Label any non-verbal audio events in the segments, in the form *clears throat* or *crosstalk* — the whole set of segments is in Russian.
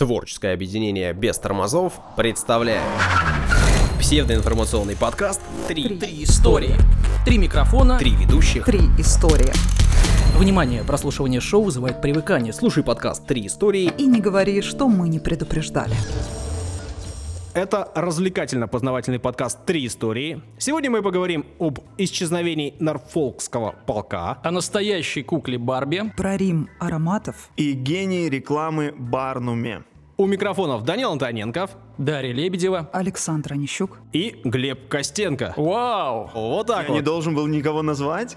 Творческое объединение без тормозов представляет псевдоинформационный подкаст «Три, Три истории. Три микрофона. Три ведущих». Три истории. Внимание, прослушивание шоу вызывает привыкание. Слушай подкаст Три истории. И не говори, что мы не предупреждали. Это развлекательно-познавательный подкаст «Три истории». Сегодня мы поговорим об исчезновении Норфолкского полка, о настоящей кукле Барби. Про Рим ароматов. и гений рекламы Барнуме. У микрофонов Данил Антоненков Дарья Лебедева. Александр Онищук. и Глеб Костенко. Вау! Вот так Я вот. не должен был никого назвать.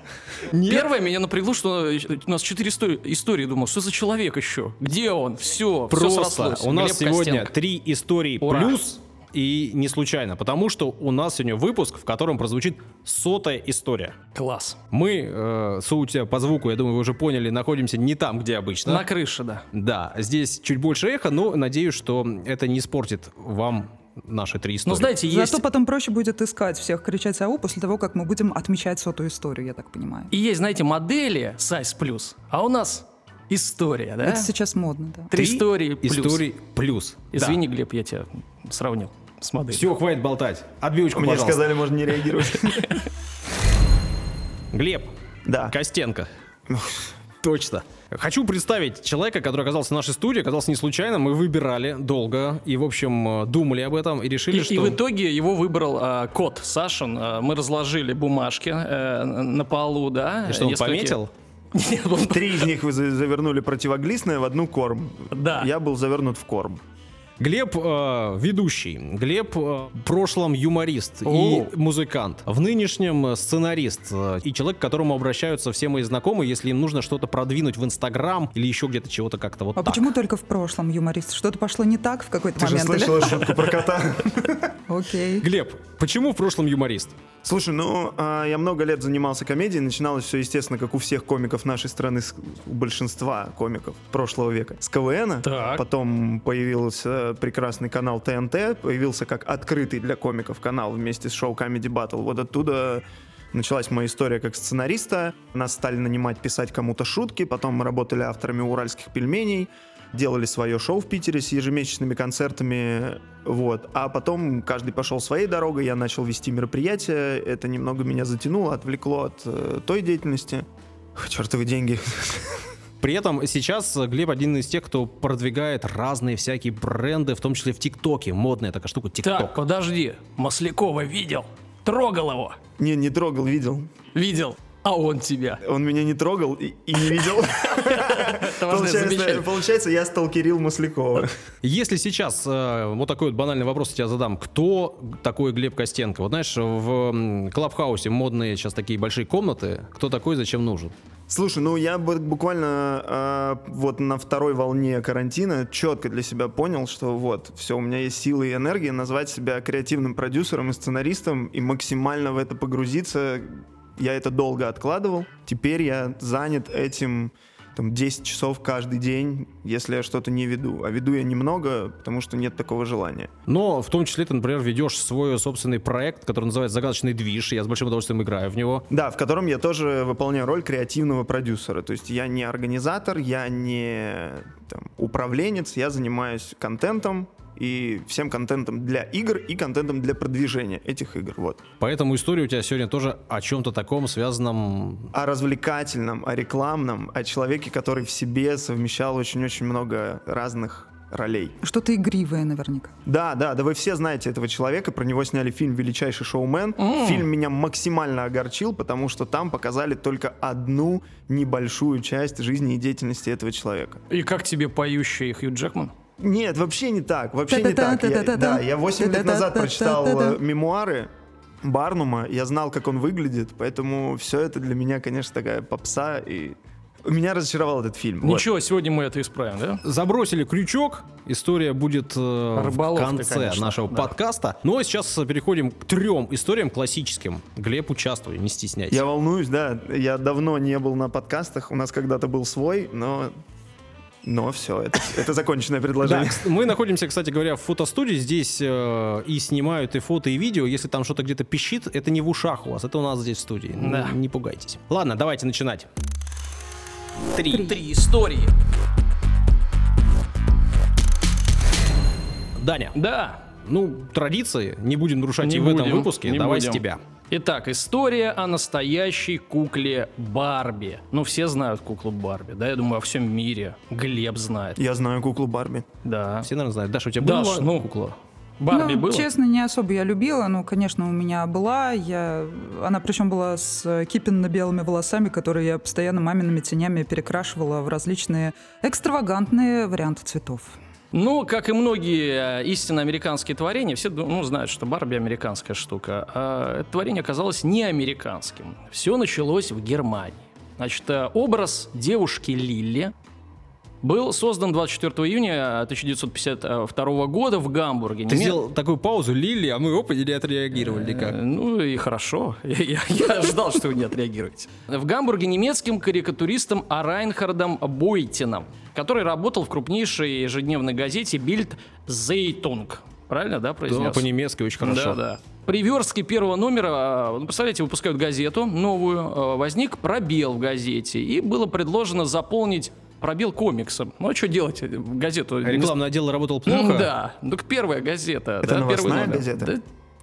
Первое меня напрягло, что у нас четыре истории, истории. Думал, что за человек еще? Где он? Все, все Просто срослось. у нас Глеб сегодня Костенко. три истории Ура. плюс. И не случайно, потому что у нас сегодня выпуск, в котором прозвучит сотая история. Класс. Мы, э, судя по звуку, я думаю, вы уже поняли, находимся не там, где обычно. На крыше, да. Да, здесь чуть больше эхо, но надеюсь, что это не испортит вам наши три истории. Но знаете, есть... Зато потом проще будет искать всех, кричать АУ после того, как мы будем отмечать сотую историю, я так понимаю. И есть, знаете, модели Size Plus, а у нас история, да? Это сейчас модно, да. Три истории плюс. Истории плюс. Извини, Глеб, я тебя сравнил с моделью. Все, хватит болтать. Отбивочку, Мне пожалуйста. сказали, можно не реагировать. *laughs* Глеб Да. Костенко. Точно. Хочу представить человека, который оказался в нашей студии, оказался не случайно. Мы выбирали долго и, в общем, э, думали об этом и решили, И, что... и в итоге его выбрал а, кот Сашин. А, мы разложили бумажки э, на полу, да. И что, он несколько- пометил? *laughs* Нет, он- Три из них вы за- завернули противоглистное в одну корм. Да. Я был завернут в корм. Глеб э, ведущий, Глеб э, в прошлом юморист О. и музыкант, в нынешнем э, сценарист э, и человек, к которому обращаются все мои знакомые, если им нужно что-то продвинуть в Инстаграм или еще где-то чего-то как-то вот А так. почему только в прошлом юморист? Что-то пошло не так в какой-то Ты же момент, или? слышала шутку про кота? *laughs* Окей. Глеб, почему в прошлом юморист? Слушай, ну, а, я много лет занимался комедией. Начиналось все, естественно, как у всех комиков нашей страны, с- у большинства комиков прошлого века, с КВН. Так. Потом прекрасный канал ТНТ, появился как открытый для комиков канал вместе с шоу Comedy Battle. Вот оттуда началась моя история как сценариста. Нас стали нанимать писать кому-то шутки. Потом мы работали авторами уральских пельменей делали свое шоу в Питере с ежемесячными концертами, вот. А потом каждый пошел своей дорогой, я начал вести мероприятия, это немного меня затянуло, отвлекло от э, той деятельности. Чертовы деньги. *laughs* При этом сейчас Глеб один из тех, кто продвигает разные всякие бренды, в том числе в ТикТоке. Модная такая штука Так, ТикТок. подожди. Маслякова видел? Трогал его? Не, не трогал, видел. Видел? А он тебя. Он меня не трогал и, и не видел. *laughs* Получается, получается, я сталкерил Маслякова. Если сейчас э, вот такой вот банальный вопрос я тебя задам. Кто такой Глеб Костенко? Вот знаешь, в Клабхаусе модные сейчас такие большие комнаты. Кто такой, зачем нужен? Слушай, ну я бу- буквально э, вот на второй волне карантина четко для себя понял, что вот, все, у меня есть силы и энергия назвать себя креативным продюсером и сценаристом и максимально в это погрузиться. Я это долго откладывал. Теперь я занят этим там 10 часов каждый день, если я что-то не веду. А веду я немного, потому что нет такого желания. Но в том числе ты, например, ведешь свой собственный проект, который называется «Загадочный движ». Я с большим удовольствием играю в него. Да, в котором я тоже выполняю роль креативного продюсера. То есть я не организатор, я не там, управленец, я занимаюсь контентом и всем контентом для игр и контентом для продвижения этих игр. Вот. Поэтому история у тебя сегодня тоже о чем-то таком связанном... О развлекательном, о рекламном, о человеке, который в себе совмещал очень-очень много разных ролей. Что-то игривое наверняка. Да, да, да вы все знаете этого человека, про него сняли фильм «Величайший шоумен». Фильм меня максимально огорчил, потому что там показали только одну небольшую часть жизни и деятельности этого человека. И как тебе поющий Хью Джекман? Нет, вообще не так, вообще не так. Я, да, я 8 лет назад прочитал э, мемуары Барнума, я знал, как он выглядит, поэтому все это для меня, конечно, такая попса, и меня разочаровал этот фильм. Вот. Ничего, сегодня мы это исправим, да? Забросили крючок, история будет э, в конце конечно, нашего да. подкаста. Ну а сейчас переходим к трем историям классическим. Глеб, участвуй, не стесняйся. Я волнуюсь, да, я давно не был на подкастах, у нас когда-то был свой, но... Но все, это, это законченное Да, предложение. кс- мы находимся, кстати говоря, в фотостудии. Здесь э, и снимают и фото, и видео. Если там что-то где-то пищит, это не в ушах у вас, это у нас здесь в студии. Да. Не пугайтесь. Ладно, давайте начинать. Три. Три истории. Даня, Да, ну, традиции не будем нарушать Не и в этом будем, выпуске. не Давай будем. с тебя. Итак, история о настоящей кукле Барби. Ну, все знают куклу Барби, да, я думаю, во всем мире. Глеб знает, Я знаю куклу Барби. да. Все, наверное, знают. Даша, у тебя Даш, была ну, кукла? Барби ну, было? честно, не особо я любила. Ну, конечно, у меня была. Я... Она причем была с кипенно-белыми волосами, которые я постоянно мамиными тенями перекрашивала в различные экстравагантные варианты цветов. Ну, как и многие э, истинно американские творения, все ну, знают, что Барби американская штука. А это творение оказалось не американским. Все началось в Германии. Значит, э, образ девушки Лилли был создан 24 июня 1952 года в Гамбурге. Ты Неме- сделал такую паузу, Лили, а мы опа не отреагировали Э, никак. Ну и хорошо. *laughs* Я, я ждал, что вы не отреагируете. В Гамбурге немецким карикатуристом Райнхардом Бойтином, который работал в крупнейшей ежедневной газете Бильд Зейтунг. Правильно, да, Да, произнес? по-немецки очень хорошо. Да, да. При верстке первого номера, а, ну, представляете, выпускают газету новую, возник пробел в газете, и было предложено заполнить пробел комиксом. Ну а что делать? Газету... не Рекламный отдел работал ну плохо. Да, ну к первая газета. Это да, новостная газета? Да,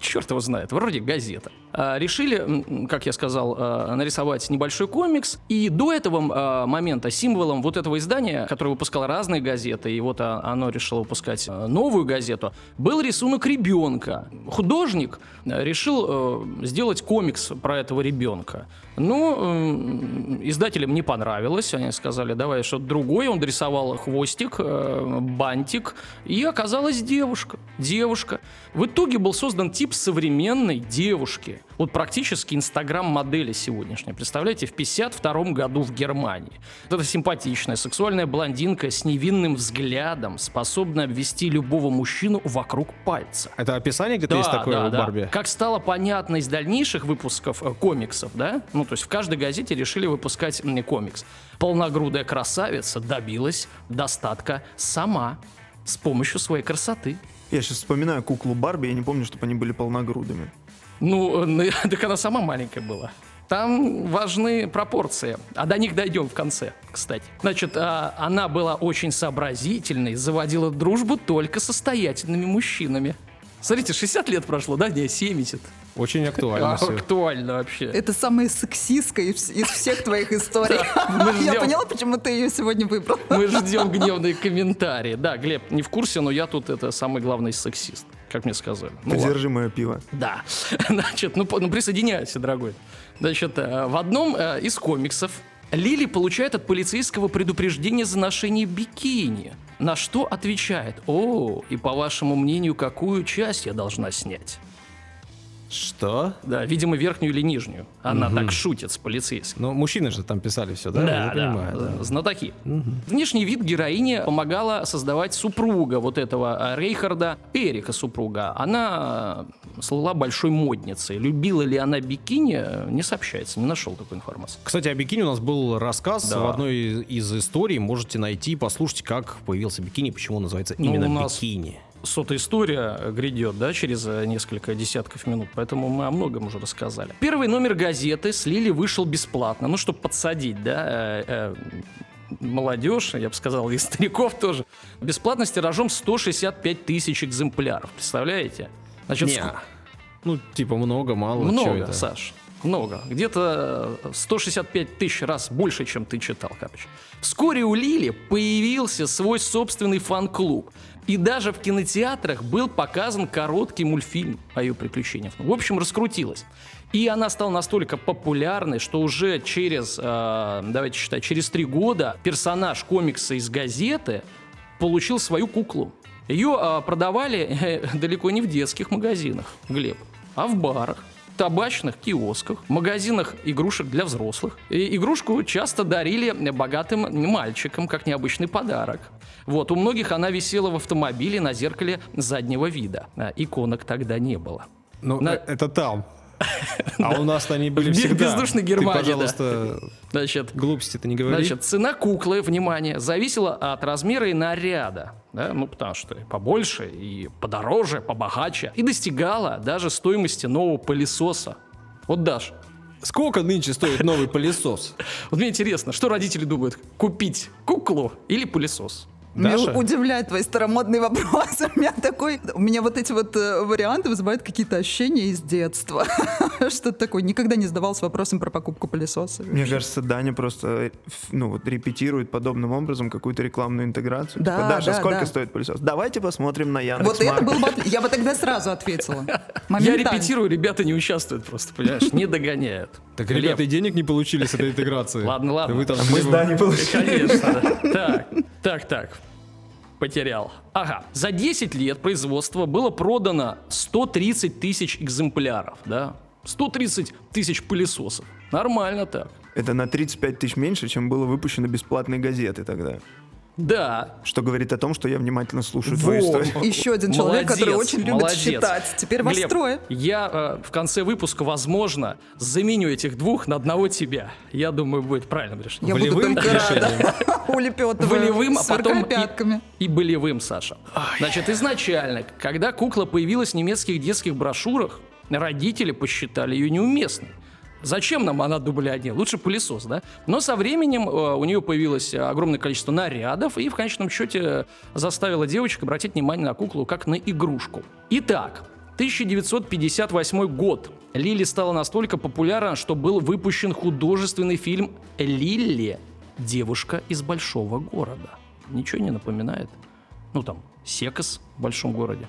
черт его знает, вроде газета. А, решили, как я сказал, а, нарисовать небольшой комикс. И до этого а, момента символом вот этого издания, которое выпускало разные газеты, и вот а, оно решило выпускать а, новую газету, был рисунок ребенка. Художник а, решил э, сделать комикс про этого ребенка. М, издателям не понравилось. Они сказали, давай что-то другое. Он дорисовал хвостик, э, бантик, и оказалась девушка. Девушка. В итоге был создан тип современной девушки. Вот практически инстаграм-модели сегодняшней. Представляете, в 52 году в Германии. Вот эта симпатичная, сексуальная блондинка с невинным взглядом, способная обвести любого мужчину вокруг пальца. Это описание где-то есть такое у Барби? Как стало понятно из дальнейших выпусков э, комиксов, да? Ну, то есть в каждой газете решили выпускать комикс. Полногрудая красавица добилась достатка сама с помощью своей красоты. Я сейчас вспоминаю куклу Барби, я не помню, чтобы они были полногрудыми. Ну, э, ну, *laughs* так она сама маленькая была. Там важны пропорции. А до них дойдем в конце, кстати. Значит, а, она была очень сообразительной, заводила дружбу только со состоятельными мужчинами. Смотрите, 60 лет прошло, да? Не, 70. Очень актуально А, актуально вообще. Это самая сексистская из, из всех твоих историй. *laughs* Я поняла, почему ты ее сегодня выбрал. Мы ждем *laughs* гневные комментарии. Да, Глеб, не в курсе, но я тут это самый главный сексист, как мне сказали. Ну. Придержи мое пиво. Да. *laughs* Значит, ну, ну присоединяйся, дорогой. Значит, э, в одном э, из комиксов Лили получает от полицейского предупреждение за ношение бикини. На что отвечает, о, и по вашему мнению, какую часть я должна снять? Что? Да, видимо, верхнюю или нижнюю. Она так шутит с полицейским. Ну, мужчины же там писали все, да? Я понимаю, да. знатоки. Внешний вид героини помогала создавать супруга вот этого э, Рейхарда, Эрика супруга. Она э, слыла большой модницей. Любила ли она бикини, не сообщается, не нашел такой информации. Кстати, о бикини у нас был рассказ Да. в одной из, историй. Можете найти, послушайте, как появился бикини, почему он называется Ну, именно у нас- бикини. Сотая история грядет, да, через э, несколько десятков минут, поэтому мы о многом уже рассказали. Первый номер газеты с Лили вышел бесплатно, ну, чтобы подсадить, да, э, э, молодежь, я бы сказал, и стариков тоже. Бесплатно с тиражом 165 тысяч экземпляров, представляете? Значит, Не. ск- Ну, типа много, мало. чё много, это? Саш. Много. Где-то э, 165 тысяч раз больше, чем ты читал, короче. Вскоре у Лили появился свой собственный фан-клуб. И даже в кинотеатрах был показан короткий мультфильм о ее приключениях. В общем, раскрутилась. И она стала настолько популярной, что уже через, э, давайте считать, через три года персонаж комикса из газеты получил свою куклу. Ее а, продавали э, *laughs* далеко не в детских магазинах, Глеб, а в барах табачных киосках, магазинах игрушек для взрослых. И игрушку часто дарили богатым мальчикам, как необычный подарок. Вот, у многих она висела в автомобиле на зеркале заднего вида. А, иконок тогда не было. Ну, На- э, это там. А у нас они были всегда. бездушной Германии, да. пожалуйста, Значит, глупости-то не говори. Значит, цена куклы, внимание, зависела от размера и наряда. Да? Ну, потому что побольше, и подороже, побогаче. И достигала даже стоимости нового пылесоса. Вот, Даш, Сколько нынче стоит новый пылесос? *laughs* вот мне интересно, что родители думают, купить куклу или пылесос? Меня Даша? удивляет твои старомодные вопросы. *laughs* У меня такой... У меня вот эти вот э, варианты вызывают какие-то ощущения из детства. *laughs* Что-то такое. Никогда не задавался вопросом про покупку пылесоса. Мне кажется, Даня просто э, ну, вот, репетирует подобным образом какую-то рекламную интеграцию. Да, Типа, Даша, да, сколько да. стоит пылесос? Давайте посмотрим на Яндекс. Вот это был бы... Я бы тогда сразу ответила. *laughs* Я репетирую, ребята не участвуют просто, понимаешь, не догоняют. Так Глеб, ребята и денег не получили с этой интеграции. Ладно, ладно. Вы там Мы с Даней получили. Конечно. да. Так, так, так. Потерял. Ага. За 10 лет производства было продано 130 тысяч экземпляров, да? 130 тысяч пылесосов. Нормально так. Это на 35 тысяч меньше, чем было выпущено бесплатной газеты тогда. Да. Что говорит о том, что я внимательно слушаю твою Во. историю. *laughs* Еще один человек, который Молодец, очень любит молодец. считать. Теперь вас Глеб, трое. Я э, в конце выпуска, возможно, заменю этих двух на одного тебя. Я думаю, будет правильным решением. Я буду Волевым только рада. *laughs* решением. Волевым, а потом пятками. и, и болевым, Саша. Значит, изначально, когда кукла появилась в немецких детских брошюрах, родители посчитали ее неуместной. Зачем нам она один? Лучше пылесос, да? Но со временем э, у нее появилось огромное количество нарядов, и в конечном счете заставила девочек обратить внимание на куклу как на игрушку. Итак, 1958 год. Лили стала настолько популярна, что был выпущен художественный фильм «Лили. Девушка из большого города». Ничего не напоминает? Ну там, Секас в большом городе.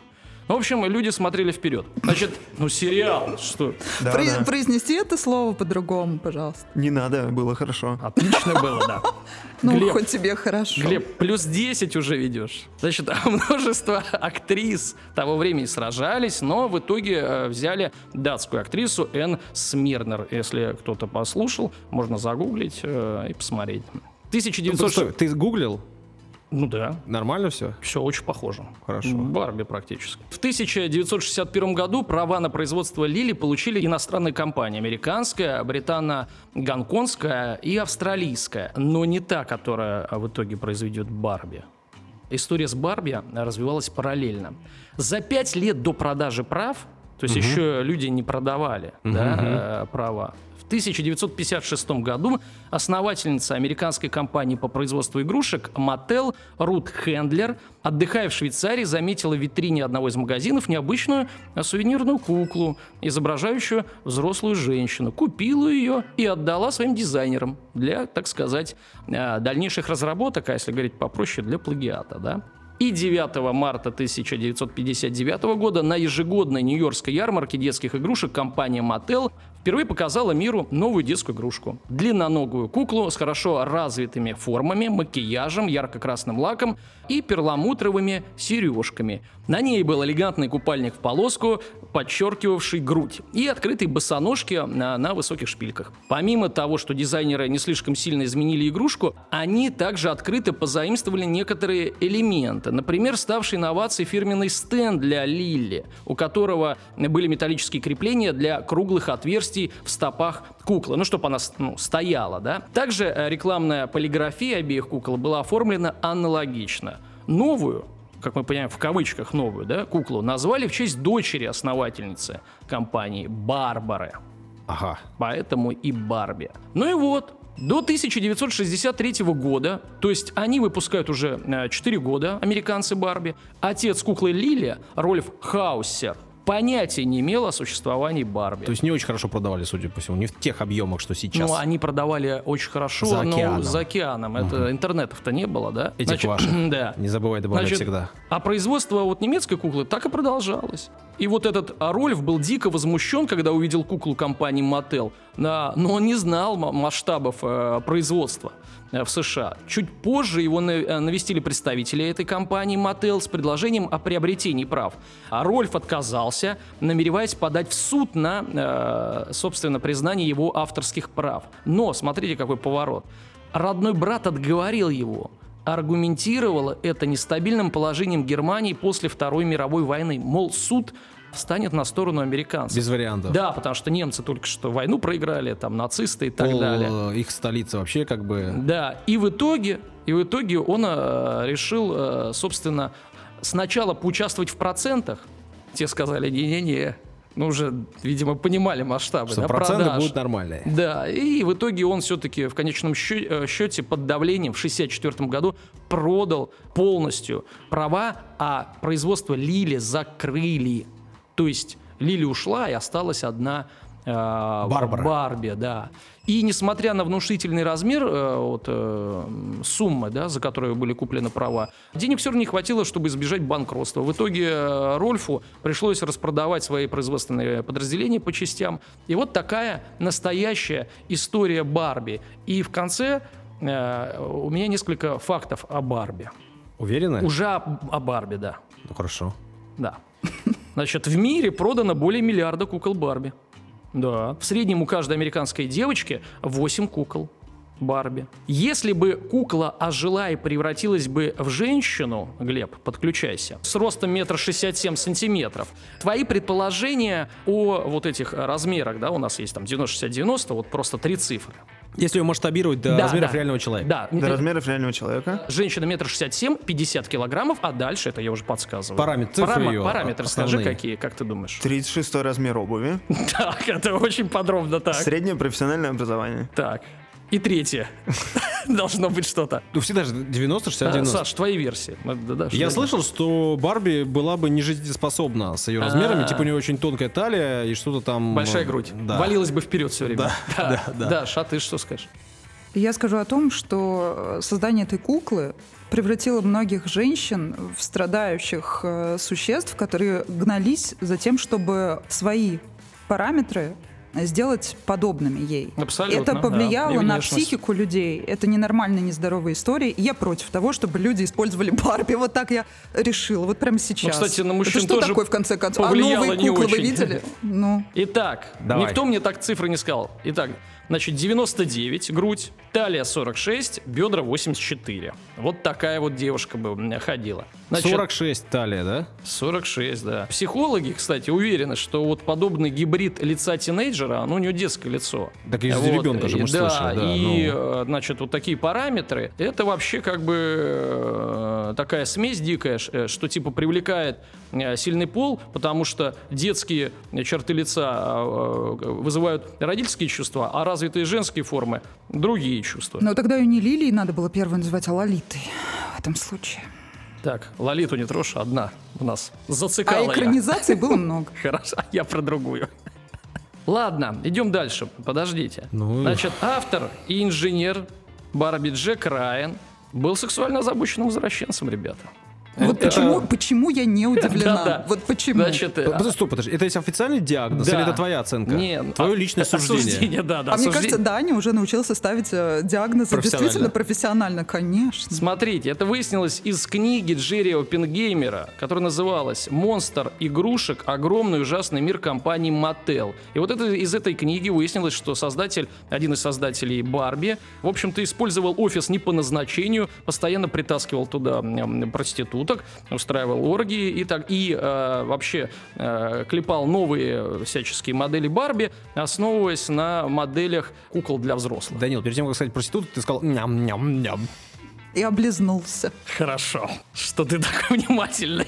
Ну, в общем, люди смотрели вперед. Значит, ну сериал, что? Да, При- да. Произнести это слово по-другому, пожалуйста. Не надо, было хорошо. Отлично было, да. *laughs* Ну, Глеб, хоть тебе хорошо. Глеб, плюс 10 уже ведешь. Значит, множество *laughs* актрис того времени сражались, но в итоге э, взяли датскую актрису Энн Смирнер. Если кто-то послушал, можно загуглить э, и посмотреть. Ну, 1900... стой, Ты гуглил? Ну да, Нормально все? все очень похоже. Хорошо. Барби практически. В 1961 году права на производство Лили получили иностранные компании. Американская, британо-гонконгская и австралийская. Но не та, которая в итоге произведет Барби. История с Барби развивалась параллельно. За пять лет до продажи прав, то есть еще люди не продавали да, э, права, в 1956 году основательница американской компании по производству игрушек Mattel Рут Хендлер, отдыхая в Швейцарии, заметила в витрине одного из магазинов необычную э, сувенирную куклу, изображающую взрослую женщину. Купила ее и отдала своим дизайнерам для, так сказать, э, дальнейших разработок, а если говорить попроще, для плагиата. Да? И 9 марта 1959 года на ежегодной Нью-Йоркской ярмарке детских игрушек компания Mattel впервые показала миру новую детскую игрушку. Длинноногую куклу с хорошо развитыми формами, макияжем, ярко-красным лаком и перламутровыми сережками. На ней был элегантный купальник в полоску, подчеркивавший грудь, и открытые босоножки на, на высоких шпильках. Помимо того, что дизайнеры не слишком сильно изменили игрушку, они также открыто позаимствовали некоторые элементы. Например, ставший инновацией фирменный стенд для Лили, у которого были металлические крепления для круглых отверстий в стопах куклы, ну, чтобы она ну, стояла, да. Также э, рекламная полиграфия обеих кукол была оформлена аналогично. Новую как мы понимаем, в кавычках новую, да, куклу, назвали в честь дочери основательницы компании Барбары. Ага. Поэтому и Барби. Ну и вот, до 1963 года, то есть они выпускают уже э, 4 года, американцы Барби, отец куклы Лили, Рольф Хаусер, понятия не имел о существовании Барби. То есть не очень хорошо продавали, судя по всему, не в тех объемах, что сейчас. Ну, они продавали очень хорошо, За но океаном. за океаном. Это интернетов-то не было, да? Этих ваших. *clears throat* Да. Не забывай добавлять Значит, всегда. А производство вот немецкой куклы так и продолжалось. И вот этот Рольф был дико возмущен, когда увидел куклу компании Mattel, но он не знал ма- масштабов э, производства э, в США. Чуть позже его э, навестили представители этой компании Mattel с предложением о приобретении прав. А Рольф отказался, намереваясь подать в суд на, э, собственно, признание его авторских прав. Но, смотрите, какой поворот. Родной брат отговорил его аргументировала это нестабильным положением Германии после Второй мировой войны. Мол, суд встанет на сторону американцев. Без вариантов. Да, потому что немцы только что войну проиграли, там нацисты и так Пол, далее. э, Их столица вообще как бы... Да, и в итоге, и в итоге он э, решил, э, собственно, сначала поучаствовать в процентах. Те сказали, не-не-не, ну уже, видимо, понимали масштабы Что да, проценты продаж. будут нормальные. Да, и в итоге он все-таки в конечном счё- э, счете под давлением в 1964 году продал полностью права, а производство Лили закрыли. То есть Лили ушла, и осталась одна Барбара. Барби, да. И несмотря на внушительный размер э, вот, э, суммы, да, за которую были куплены права, денег все равно не хватило, чтобы избежать банкротства. В итоге э, Рольфу пришлось распродавать свои производственные подразделения по частям. И вот такая настоящая история Барби. И в конце э, у меня несколько фактов о Барби. Уверены? Уже о, о Барби, да. Ну хорошо. Да. *laughs* Значит, в мире продано более миллиарда кукол Барби. Да. В среднем у каждой американской девочки 8 кукол Барби. Если бы кукла ожила и превратилась бы в женщину, Глеб, подключайся, с ростом метр шестьдесят семь сантиметров, твои предположения о вот этих размерах, да, у нас есть там 90-60-90, вот просто три цифры. Если ее масштабировать до Да, размеров да. реального человека. Да. До размеров реального человека. Женщина метр шестьдесят семь, 50 килограммов, а дальше, это я уже подсказываю. Параметр- цифры Парам- её Параметры скажи, основные. какие, как ты думаешь? 36 размер обуви. *laughs* Так, это очень подробно так. Среднее профессиональное образование. Так. И третье. *laughs* Должно быть что-то. Ну всегда же 90, 60, А, 90. Саш, твои версии. Да, да, Я слышал, что Барби была бы не жизнеспособна с ее размерами. А. Типа у нее очень тонкая талия и что-то там... Большая грудь. Да. Валилась бы вперед все время. да, *laughs* да. Даш, а ты что скажешь? Я скажу о том, что э, создание этой куклы превратило многих женщин в страдающих э, существ, которые гнались за тем, чтобы свои параметры сделать подобными ей. Абсолютно, Это да. повлияло И на психику людей. Это ненормальная, нездоровая история. И я против того, чтобы люди использовали Барби. Вот так я решила. Вот прямо сейчас. Ну, кстати, на Это мужчин что тоже такое, в конце концов? А повлияло новые не куклы вы очень. видели? Ну, Итак, Давай. никто мне так цифры не сказал. Итак, значит, 99 грудь, талия 46, бедра 84. Вот такая вот девушка бы у меня ходила. Значит, 46 талия, да? 46, да. Психологи, кстати, уверены, что вот подобный гибрид лица тинейджера, оно у него детское лицо. Так и из Вот, ребенка же мы да, слышали, да, и, ну. э, значит, вот такие параметры, это вообще как бы э, такая смесь дикая, э, что типа привлекает сильный пол, потому что детские черты лица э, э, вызывают родительские чувства, а развитые женские формы другие чувства. но тогда ее не Лилией надо было первой называть, а Лолитой в этом случае. Так, Лолиту не трожь, одна у нас А зацикала я. экранизаций было *laughs* много. Хорошо, а я про другую. *laughs* Ладно, идем дальше. Подождите. Ну. Значит, автор и инженер Барби Джек Райан был сексуально озабоченным возвращенцем, ребята. Вот Это- почему, почему я не *laughs* удивлена? Да-да. Вот почему? Значит, э, Подожди, стоп, подожди. Это есть официальный диагноз да. или это твоя оценка? Не, Твое а- личное суждение. да, да. а мне суждение. кажется, Даня уже научился ставить э, диагнозы Профессионально. действительно профессионально, конечно. Смотрите, это выяснилось из книги Джерри Оппенгеймера, которая называлась «Монстр игрушек. Огромный ужасный мир компании Mattel». И вот это, из этой книги выяснилось, что создатель, один из создателей Барби, в общем-то, использовал офис не по назначению, постоянно притаскивал туда м, проституток, устраивал оргии и так, и э, вообще э, клепал новые всяческие модели Барби, основываясь на моделях кукол для взрослых. Данил, перед тем, как сказать проститут, ты сказал ням-ням-ням. И облизнулся. Хорошо, что ты такой внимательный.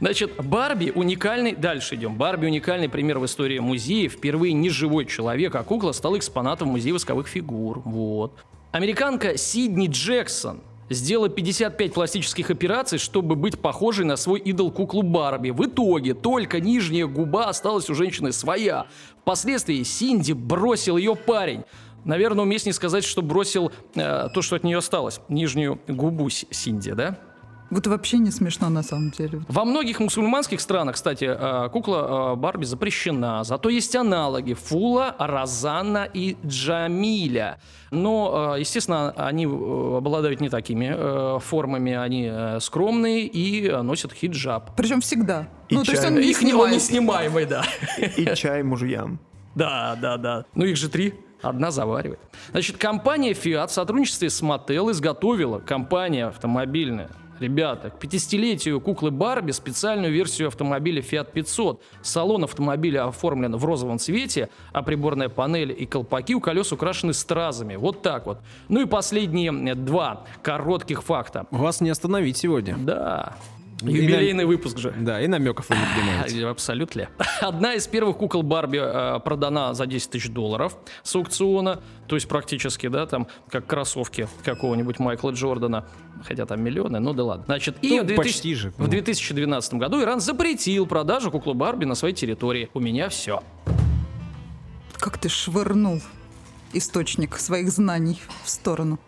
Значит, Барби уникальный... Дальше идем. Барби уникальный пример в истории музея. Впервые не живой человек, а кукла стала экспонатом музея восковых фигур. Вот. Американка Сидни Джексон сделала 55 пластических операций, чтобы быть похожей на свой идол куклу Барби. В итоге только нижняя губа осталась у женщины своя. Впоследствии Синди бросил ее парень. Наверное, уместнее сказать, что бросил э, то, что от нее осталось. Нижнюю губу Синди, да? Вот вообще не смешно на самом деле. Во многих мусульманских странах, кстати, э, кукла э, Барби запрещена. Зато есть аналоги Фула, Розанна и Джамиля. Но, э, естественно, они обладают не такими формами. Они скромные и носят хиджаб. Причем всегда. И ну, то есть чай. он не Их он не снимаемый, да. И чай мужьям. Да, да, да. Ну их же три. Одна заваривает. Значит, компания Fiat в сотрудничестве с Mattel изготовила, компания автомобильная, ребята, к 50-летию куклы Барби специальную версию автомобиля Fiat 500. Салон автомобиля оформлен в розовом цвете, а приборная панель и колпаки у колес украшены стразами. Вот так вот. Ну и последние два коротких факта. Вас не остановить сегодня. Да. Юбилейный выпуск же. Да, и намеков вы не *laughs* понимаете. Абсолютно. Одна из первых кукол Барби э, продана за 10 тысяч долларов с аукциона, то есть практически, да, там, как кроссовки какого-нибудь Майкла Джордана, хотя там миллионы, ну да ладно. Значит, и Ну, в, 2000 почти же, в ну. 2012 году Иран запретил продажу куклы Барби на своей территории. У меня все. Как ты швырнул источник своих знаний в сторону.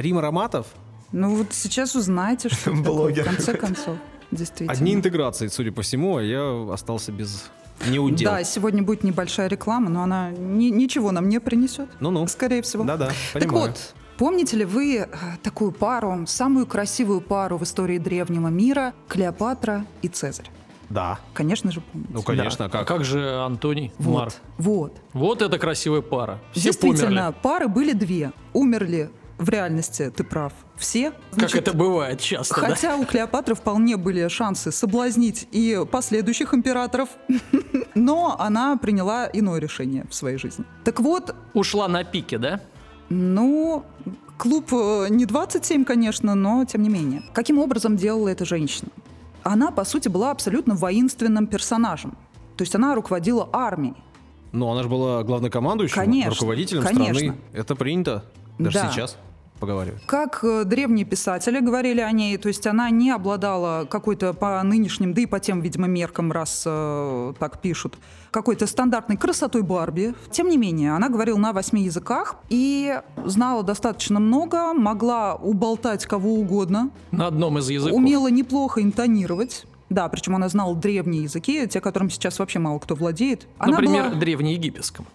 Рим Ароматов? Ну вот сейчас узнаете, что это Блогер в конце концов. Действительно. Одни интеграции, судя по всему, а я остался без неудел. Да, сегодня будет небольшая реклама, но она ни- ничего нам не принесет. Ну-ну. Скорее всего. Да-да, Так вот, помните ли вы э, такую пару, самую красивую пару в истории древнего мира, Клеопатра и Цезарь? Да. Конечно же, помните. Ну, конечно, А как? как же Антоний вот, Марк? вот. Вот это красивая пара. Все Действительно, померли. пары были две. Умерли в реальности, ты прав, все. Как Значит, это бывает часто, да? Хотя у Клеопатры вполне были шансы соблазнить и последующих императоров, *laughs* но она приняла иное решение в своей жизни. Так вот, Ушла на пике, да? ну, клуб э, не 27, конечно, но тем не менее. Каким образом делала эта женщина? Она, по сути, была абсолютно воинственным персонажем. То есть она руководила армией. Ну, она же была главнокомандующим, Конечно, руководителем конечно. страны. Это принято. Даже Да. сейчас поговаривают. Как э, древние писатели говорили о ней, то есть она не обладала какой-то по нынешним, да и по тем, видимо, меркам, раз э, так пишут, какой-то стандартной красотой Барби. Тем не менее, она говорила на восьми языках и знала достаточно много, могла уболтать кого угодно, На одном из языков. умела неплохо интонировать. Да, причем она знала древние языки, те, которым сейчас вообще мало кто владеет. Она Например, была- древнеегипетском.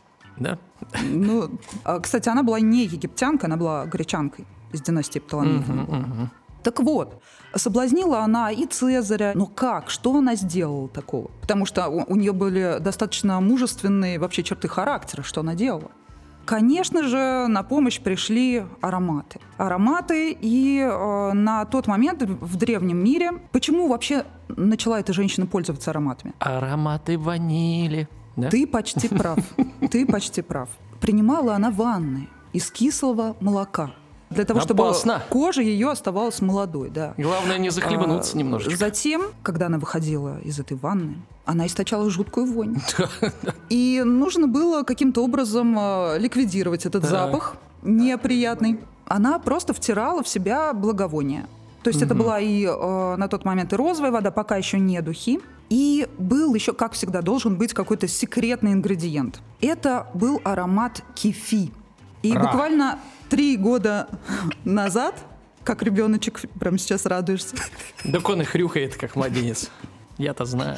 Да? ну, а, кстати, она была не египтянка, она была гречанкой из династии Птоломеев. Так вот, соблазнила она и Цезаря. Но как? Что она сделала такого? Потому что у, у нее были достаточно мужественные вообще черты характера. Что она делала? Конечно же, на помощь пришли ароматы. Ароматы, и э, на тот момент в древнем мире... Почему вообще начала эта женщина пользоваться ароматами? Ароматы ванили. Да? Ты почти прав. Ты почти прав. Принимала она ванны из кислого молока. Для того, Опасно. чтобы кожа ее оставалась молодой, да. Главное не захлебнуться А, немножечко. Затем, когда она выходила из этой ванны, она источала жуткую вонь. И нужно было каким-то образом э, ликвидировать этот запах неприятный. Она просто втирала в себя благовоние. То есть это была и э, на тот момент и розовая вода, пока еще не духи. И был еще, как всегда, должен быть какой-то секретный ингредиент. Это был аромат кефи. И Ра. буквально три года *laughs* назад, как ребеночек, прямо сейчас радуешься. Так он и хрюкает, как младенец. Я-то знаю.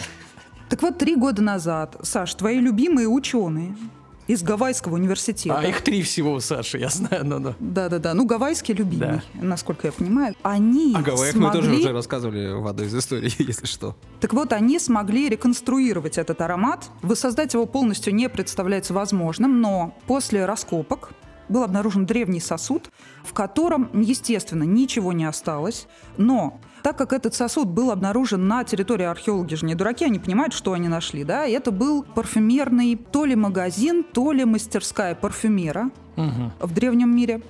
Так вот, три года назад, Саш, твои любимые ученые из Гавайского университета. А их три всего, Саша, я знаю, ну да. Да-да-да, ну гавайский любимый, насколько я понимаю. Они О Гавайях мы тоже смогли- уже рассказывали в одной из историй, *laughs* если что. Так вот, они смогли реконструировать этот аромат. Воссоздать его полностью не представляется возможным, но после раскопок был обнаружен древний сосуд, в котором, естественно, ничего не осталось. Но так как этот сосуд был обнаружен на территории археологи же не дураки, они понимают, что они нашли, да, это был парфюмерный то ли магазин, то ли мастерская парфюмера в древнем мире.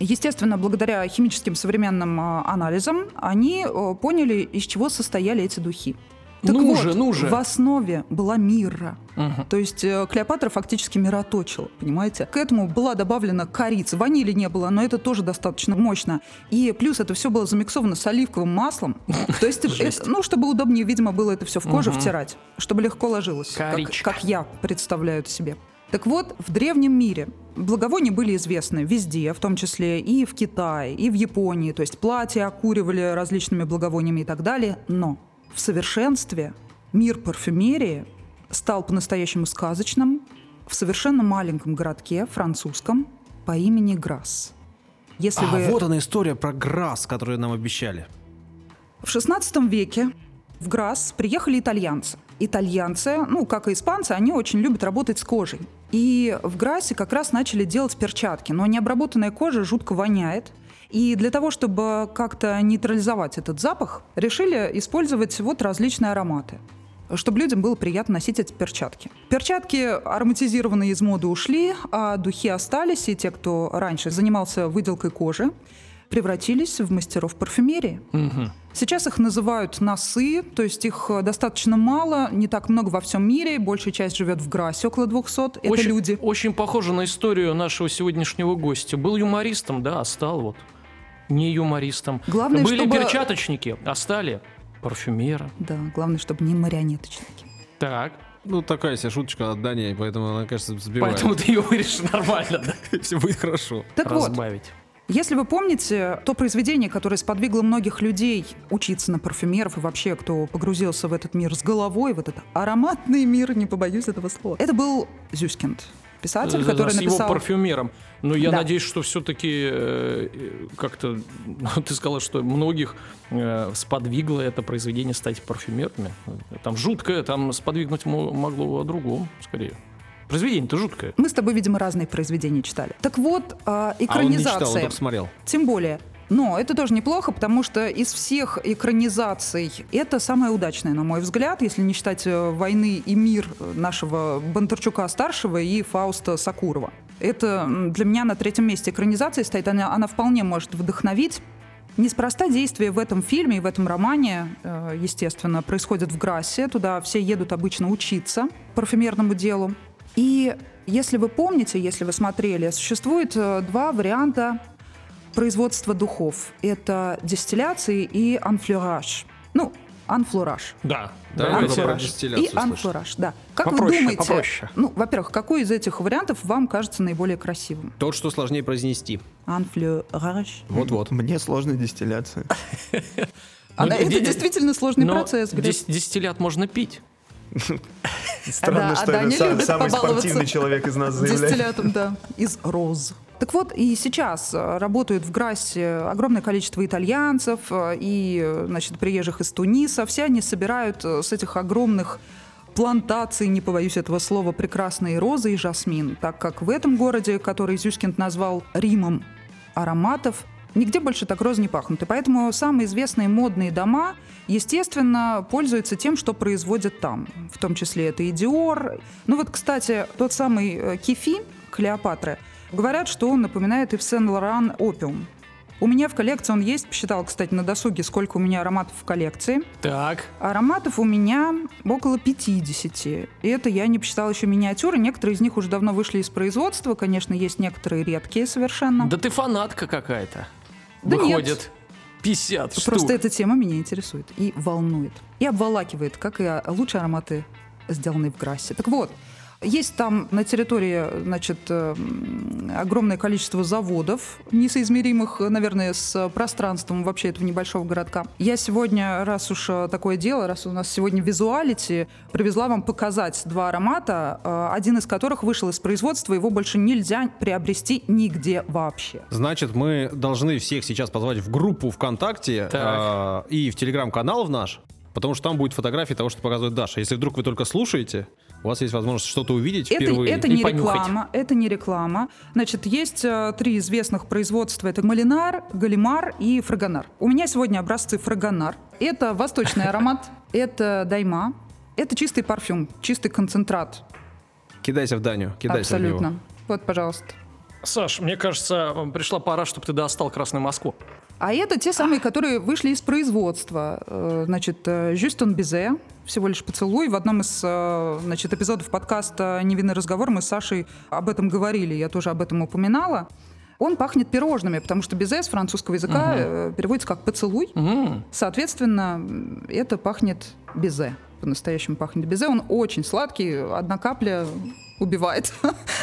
Естественно, благодаря химическим современным а, анализам они э, поняли, из чего состояли эти духи. Так Ну вот, же, ну же. в основе была мирра. Мгм. То есть э, Клеопатра фактически мироточила, понимаете? К этому была добавлена корица. Ванили не было, но это тоже достаточно мощно. И плюс это все было замиксовано с оливковым маслом. *laughs* То есть, это- ну, чтобы удобнее, видимо, было это все в кожу втирать, чтобы легко ложилось, как я представляю это себе. Так вот, в древнем мире благовония были известны везде, в том числе и в Китае, и в Японии. То есть платья окуривали различными благовониями и так далее. Но в совершенстве мир парфюмерии стал по-настоящему сказочным в совершенно маленьком городке французском по имени Грасс. Если А, вы... вот она история про Грасс, которую нам обещали. В XVI веке в Грасс приехали итальянцы. Итальянцы, ну, как и испанцы, они очень любят работать с кожей. И в Грассе как раз начали делать перчатки, но необработанная кожа жутко воняет. И для того, чтобы как-то нейтрализовать этот запах, решили использовать вот различные ароматы чтобы людям было приятно носить эти перчатки. Перчатки ароматизированные из моды ушли, а духи остались, и те, кто раньше занимался выделкой кожи, превратились в мастеров парфюмерии. Мгм. Сейчас их называют носы, то есть их достаточно мало, не так много во всем мире, большая часть живет в Грасе, около 200, это очень, люди. Очень похоже на историю нашего сегодняшнего гостя. Был юмористом, да, а стал вот не юмористом. Главное, Были чтобы- перчаточники, а стали парфюмером. Да, главное, чтобы не марионеточники. Так. Ну, такая себе шуточка от Дани, поэтому она, кажется, сбивает. Поэтому ты ее вырежешь нормально, да? *laughs* все будет хорошо. Так вот, Разбавить. Если вы помните, то произведение, которое сподвигло многих людей учиться на парфюмеров и вообще, кто погрузился в этот мир с головой, в этот ароматный мир, не побоюсь этого слова, это был Зюскинд, писатель, Да, который с его написал... парфюмером. Но я Да. надеюсь, что все-таки как-то *laughs* ну, ты сказала, что многих э, сподвигло это произведение стать парфюмерами. Там жуткое, там сподвигнуть мо- могло о другом, скорее. Произведение-то жуткое. Мы с тобой, видимо, разные произведения читали. Так вот, а, А он не читал, он экранизация. смотрел. Тем более. Но это тоже неплохо, потому что из всех экранизаций это самая удачная, на мой взгляд, если не считать э, «Войны и мир» нашего Бондарчука-старшего и Фауста Сакурова. Это для меня на третьем месте экранизации стоит. Она, она вполне может вдохновить. Неспроста действие в этом фильме и в этом романе, э, естественно, происходит в Грассе. Туда все едут обычно учиться парфюмерному делу. И если вы помните, если вы смотрели, существует э, два варианта производства духов. Это дистилляции и анфлюраж. Ну, анфлураж. Да. Да, дистилляцию И слышал. анфлураж, да. Как Попроще, вы думаете, попроще. ну, во-первых, какой из этих вариантов вам кажется наиболее красивым? Тот, что сложнее произнести. Анфлюраж. Вот-вот. *laughs* Мне сложная дистилляция. Она- ди- это действительно сложный Но процесс. Дис- дистиллят можно пить. Странно, что а это самый спортивный человек из нас заявляет. Дистиллятом, да, из роз. Так вот, и сейчас э, работают в Грассе огромное количество итальянцев э, и, значит, приезжих из Туниса. Все они собирают э, с этих огромных плантаций, не побоюсь этого слова, прекрасные розы и жасмин, так как в этом городе, который Зюскинд назвал Римом ароматов, нигде больше так розы не пахнут. И поэтому самые известные модные дома, естественно, пользуются тем, что производят там. В том числе это и Диор. Ну вот, кстати, тот самый Кефи Клеопатры, говорят, что он напоминает и в Сен-Лоран опиум. У меня в коллекции он есть, посчитал, кстати, на досуге, сколько у меня ароматов в коллекции. Так. Ароматов у меня около 50. И это я не посчитала еще миниатюры. Некоторые из них уже давно вышли из производства. Конечно, есть некоторые редкие совершенно. Да ты фанатка какая-то. Да нет. Выходит. 50 штук. Просто эта тема меня интересует и волнует. И обволакивает, как и лучшие ароматы, сделанные в Грассе. Так вот, есть там на территории, значит, э, огромное количество заводов, несоизмеримых, наверное, с пространством вообще этого небольшого городка. Я сегодня, раз уж э, такое дело, раз у нас сегодня визуалити, привезла вам показать два аромата, э, один из которых вышел из производства, его больше нельзя приобрести нигде вообще. Значит, мы должны всех сейчас позвать в группу ВКонтакте Так. э, и в телеграм-канал в наш, потому что там будет фотографии того, что показывает Даша. Если вдруг вы только слушаете, у вас есть возможность что-то увидеть Это, впервые. это и не понюхать. реклама, это не реклама. Значит, есть э, три известных производства. Это Малинар, Галимар и Фрагонар. У меня сегодня образцы Фрагонар. Это восточный *laughs* аромат, это дайма, это чистый парфюм, чистый концентрат. Кидайся в Даню, кидайся в него. Абсолютно. Вот, пожалуйста. Саш, мне кажется, пришла пора, чтобы ты достал Красную Москву. А это те самые, которые вышли из производства. Э, Значит, э, Жюстон Бизе, всего лишь поцелуй. В одном из э, значит, эпизодов подкаста «Невинный разговор» мы с Сашей об этом говорили, я тоже об этом упоминала. Он пахнет пирожными, потому что безе с французского языка э, переводится как «поцелуй». М, Соответственно, это пахнет безе. По-настоящему пахнет безе. Он очень сладкий, одна капля убивает.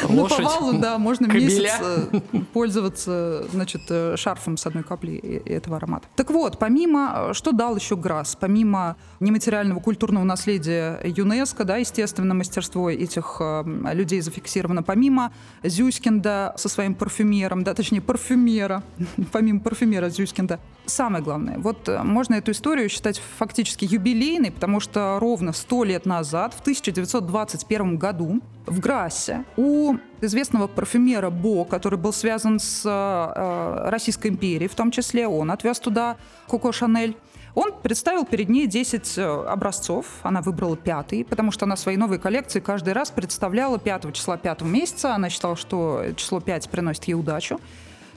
Ну, по валу, да, можно месяц э, пользоваться, значит, э, шарфом с одной каплей э- этого аромата. Так вот, помимо, э, что дал еще ГРАС? Помимо нематериального культурного наследия ЮНЕСКО, да, естественно, мастерство этих людей зафиксировано, помимо Зюськинда со своим парфюмером, да, точнее, парфюмера, *laughs* помимо парфюмера Зюськинда, самое главное, вот можно эту историю считать фактически юбилейной, потому что ровно сто лет назад, в 1921 году, в Грассе у известного парфюмера Бо, который был связан с э, Российской империей, в том числе, он отвез туда Коко Шанель. Он представил перед ней 10 э, образцов, она выбрала пятый, потому что она свои новые коллекции каждый раз представляла 5 числа 5 месяца, она считала, что число 5 приносит ей удачу.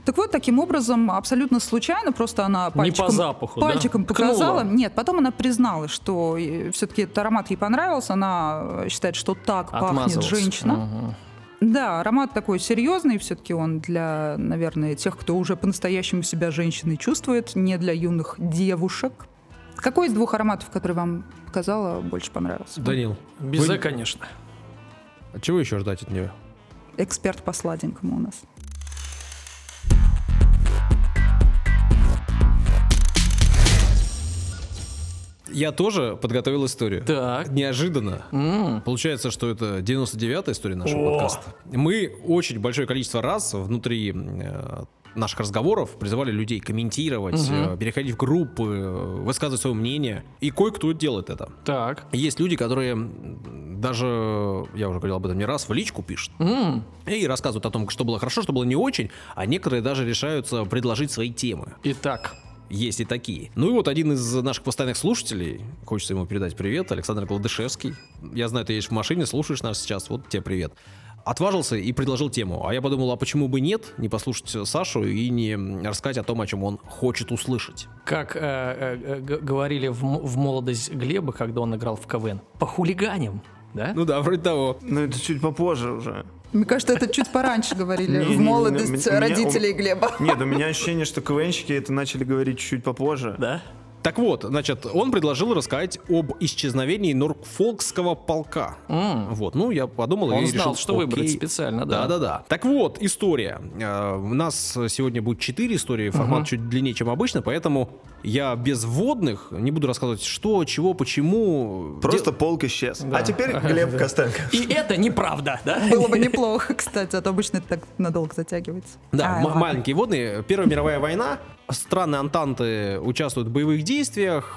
Так вот, таким образом, абсолютно случайно, просто она Не пальчиком, по запаху, да? пальчиком Ткнула. показала. Нет, потом она призналась, что все-таки этот аромат ей понравился. Она э, считает, что так пахнет женщина. Мгм. Да, аромат такой серьезный, все-таки он для, наверное, тех, кто уже по-настоящему себя женщиной чувствует, не для юных девушек. Какой из двух ароматов, который вам показала, больше понравился? Данил, Безе, вы- конечно. а чего еще ждать от нее? Эксперт по сладенькому у нас. Я тоже подготовил историю. Так. Неожиданно. М. Получается, что это 99-я история нашего О! подкаста. Мы очень большое количество раз внутри э, наших разговоров призывали людей комментировать, Мгм. э, переходить в группы, э, высказывать свое мнение. И кое-кто делает это. Так. Есть люди, которые м, даже, я уже говорил об этом не раз, в личку пишут. М. И рассказывают о том, что было хорошо, что было не очень, а некоторые даже решаются предложить свои темы. Итак. Есть и такие. Ну и вот один из наших постоянных слушателей, хочется ему передать привет, Александр Гладышевский. Я знаю, ты едешь в машине, слушаешь нас сейчас, вот тебе привет. Отважился и предложил тему. А я подумал, а почему бы нет, не послушать Сашу и не рассказать о том, о чем он хочет услышать. Как э, э, говорили в, в молодость Глеба, когда он играл в КВН, по хулиганям, да? Ну да, вроде того. Ну, это чуть попозже уже. Мне кажется, это чуть пораньше говорили, в молодость меня- родителей Глеба. Нет, у меня ощущение, что КВНщики это начали говорить чуть попозже. Да? Так вот, значит, он предложил рассказать об исчезновении Норфолкского полка. М. Вот, ну, я подумал Он и знал, решил, что выбрать окей. специально, да. Да-да-да. Так вот, история. Э, У нас сегодня будет четыре истории, формат Мгм. чуть длиннее, чем обычно, поэтому я без вводных не буду рассказывать, что, чего, почему. Просто полк исчез. Да. А теперь Глеб *laughs* Костенко. И это неправда, да? Было бы неплохо, кстати, а то обычно это так надолго затягивается. Да, А, маленькие водные. Первая мировая война. Страны Антанты участвуют в боевых действиях.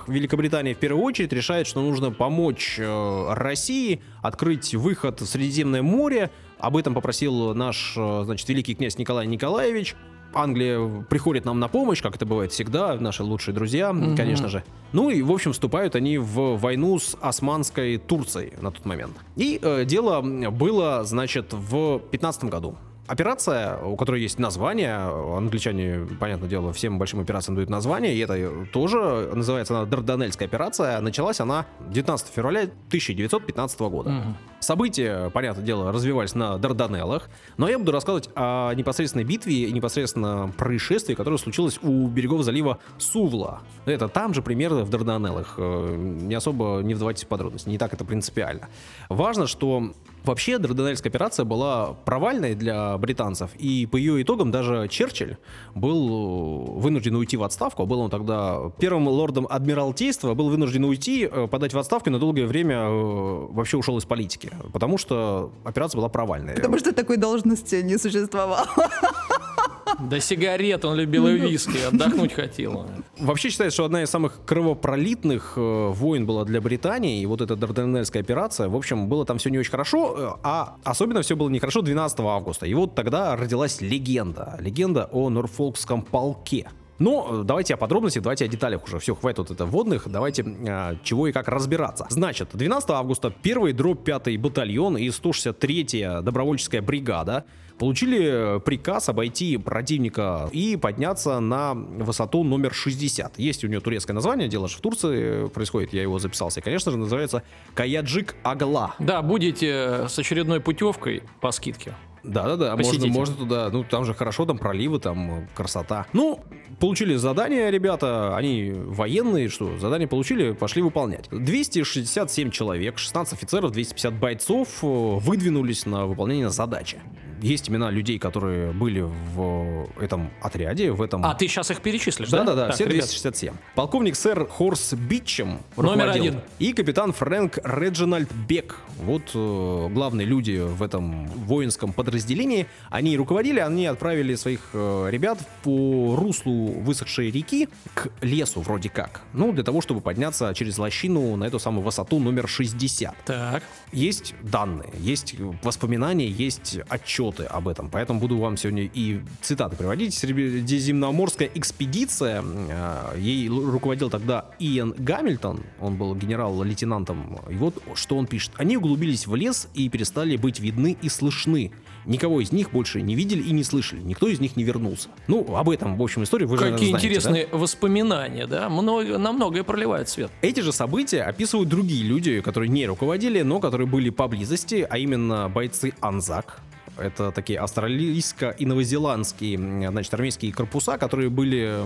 Великобритания в первую очередь решает, что нужно помочь э, России открыть выход в Средиземное море. Об этом попросил наш, э, значит, великий князь Николай Николаевич. Англия приходит нам на помощь, как это бывает всегда, наши лучшие друзья, Мгм. конечно же. Ну и, в общем, вступают они в войну с османской Турцией на тот момент. И э, дело было, значит, в 15 году. Операция, у которой есть название, англичане, понятное дело, всем большим операциям дают название, и это тоже называется она Дарданельская операция. Началась она 19 февраля 1915 года. Мгм. События, понятное дело, развивались на Дарданеллах, но я буду рассказывать о непосредственной битве и непосредственно происшествии, которое случилось у берегов залива Сувла. Это там же примерно в Дарданеллах. Э, Не особо не вдавайтесь в подробности, не так это принципиально. Важно, что вообще Дарданельская операция была провальной для британцев, и по ее итогам даже Черчилль был вынужден уйти в отставку, а был он тогда первым лордом Адмиралтейства, был вынужден уйти, э, подать в отставку и на долгое время э, вообще ушел из политики, потому что операция была провальной. Потому что такой должности не существовало. *laughs* Да сигарет он любил и виски, отдохнуть хотел. Вообще считается, что одна из самых кровопролитных э, войн была для Британии, и вот эта Дарданельская операция, в общем, было там все не очень хорошо, э, а особенно все было нехорошо 12 августа. И вот тогда родилась легенда, легенда о Норфолкском полке. Но э, давайте о подробностях, давайте о деталях уже. Все, хватит вот это вводных, давайте э, чего и как разбираться. Значит, 12 августа первый дроп 5 батальон и 163-я добровольческая бригада получили э, приказ обойти противника и подняться на высоту номер 60. Есть у нее турецкое название, дело же в Турции происходит, я его записал себе. Конечно же, называется Каяджик Агла. Да, будете с очередной путевкой по скидке. Да-да-да, можно, Посетите. можно туда, ну там же хорошо, там проливы, там э, красота. Ну, получили задание, ребята, они военные, что, задание получили, пошли выполнять. 267 человек, 16 офицеров, 250 бойцов э, выдвинулись на выполнение задачи. Есть имена людей, которые были в этом отряде, в этом... А, ты сейчас их перечислишь, да? Да-да-да, все ребят, 267. Полковник сэр Хорс Бичем Номер один. И капитан Фрэнк Реджинальд Бек. Вот э, главные люди в этом воинском подразделении. Они руководили, они отправили своих э, ребят по руслу высохшей реки к лесу вроде как. Ну, для того, чтобы подняться через лощину на эту самую высоту номер 60. Так. Есть данные, есть воспоминания, есть отчеты. Анекдоты об этом, поэтому буду вам сегодня и цитаты приводить. Средиземноморская экспедиция, э, ей руководил тогда Иэн Гамильтон, он был генерал-лейтенантом, и вот что он пишет. Они углубились в лес и перестали быть видны и слышны. Никого из них больше не видели и не слышали. Никто из них не вернулся. Ну, об этом, в общем, истории вы же Какие знаете, да? интересные воспоминания, да? Много, на многое проливает свет. Эти же события описывают другие люди, которые не руководили, но которые были поблизости, а именно бойцы Анзак. Это такие австралийско- и новозеландские значит, армейские корпуса, которые были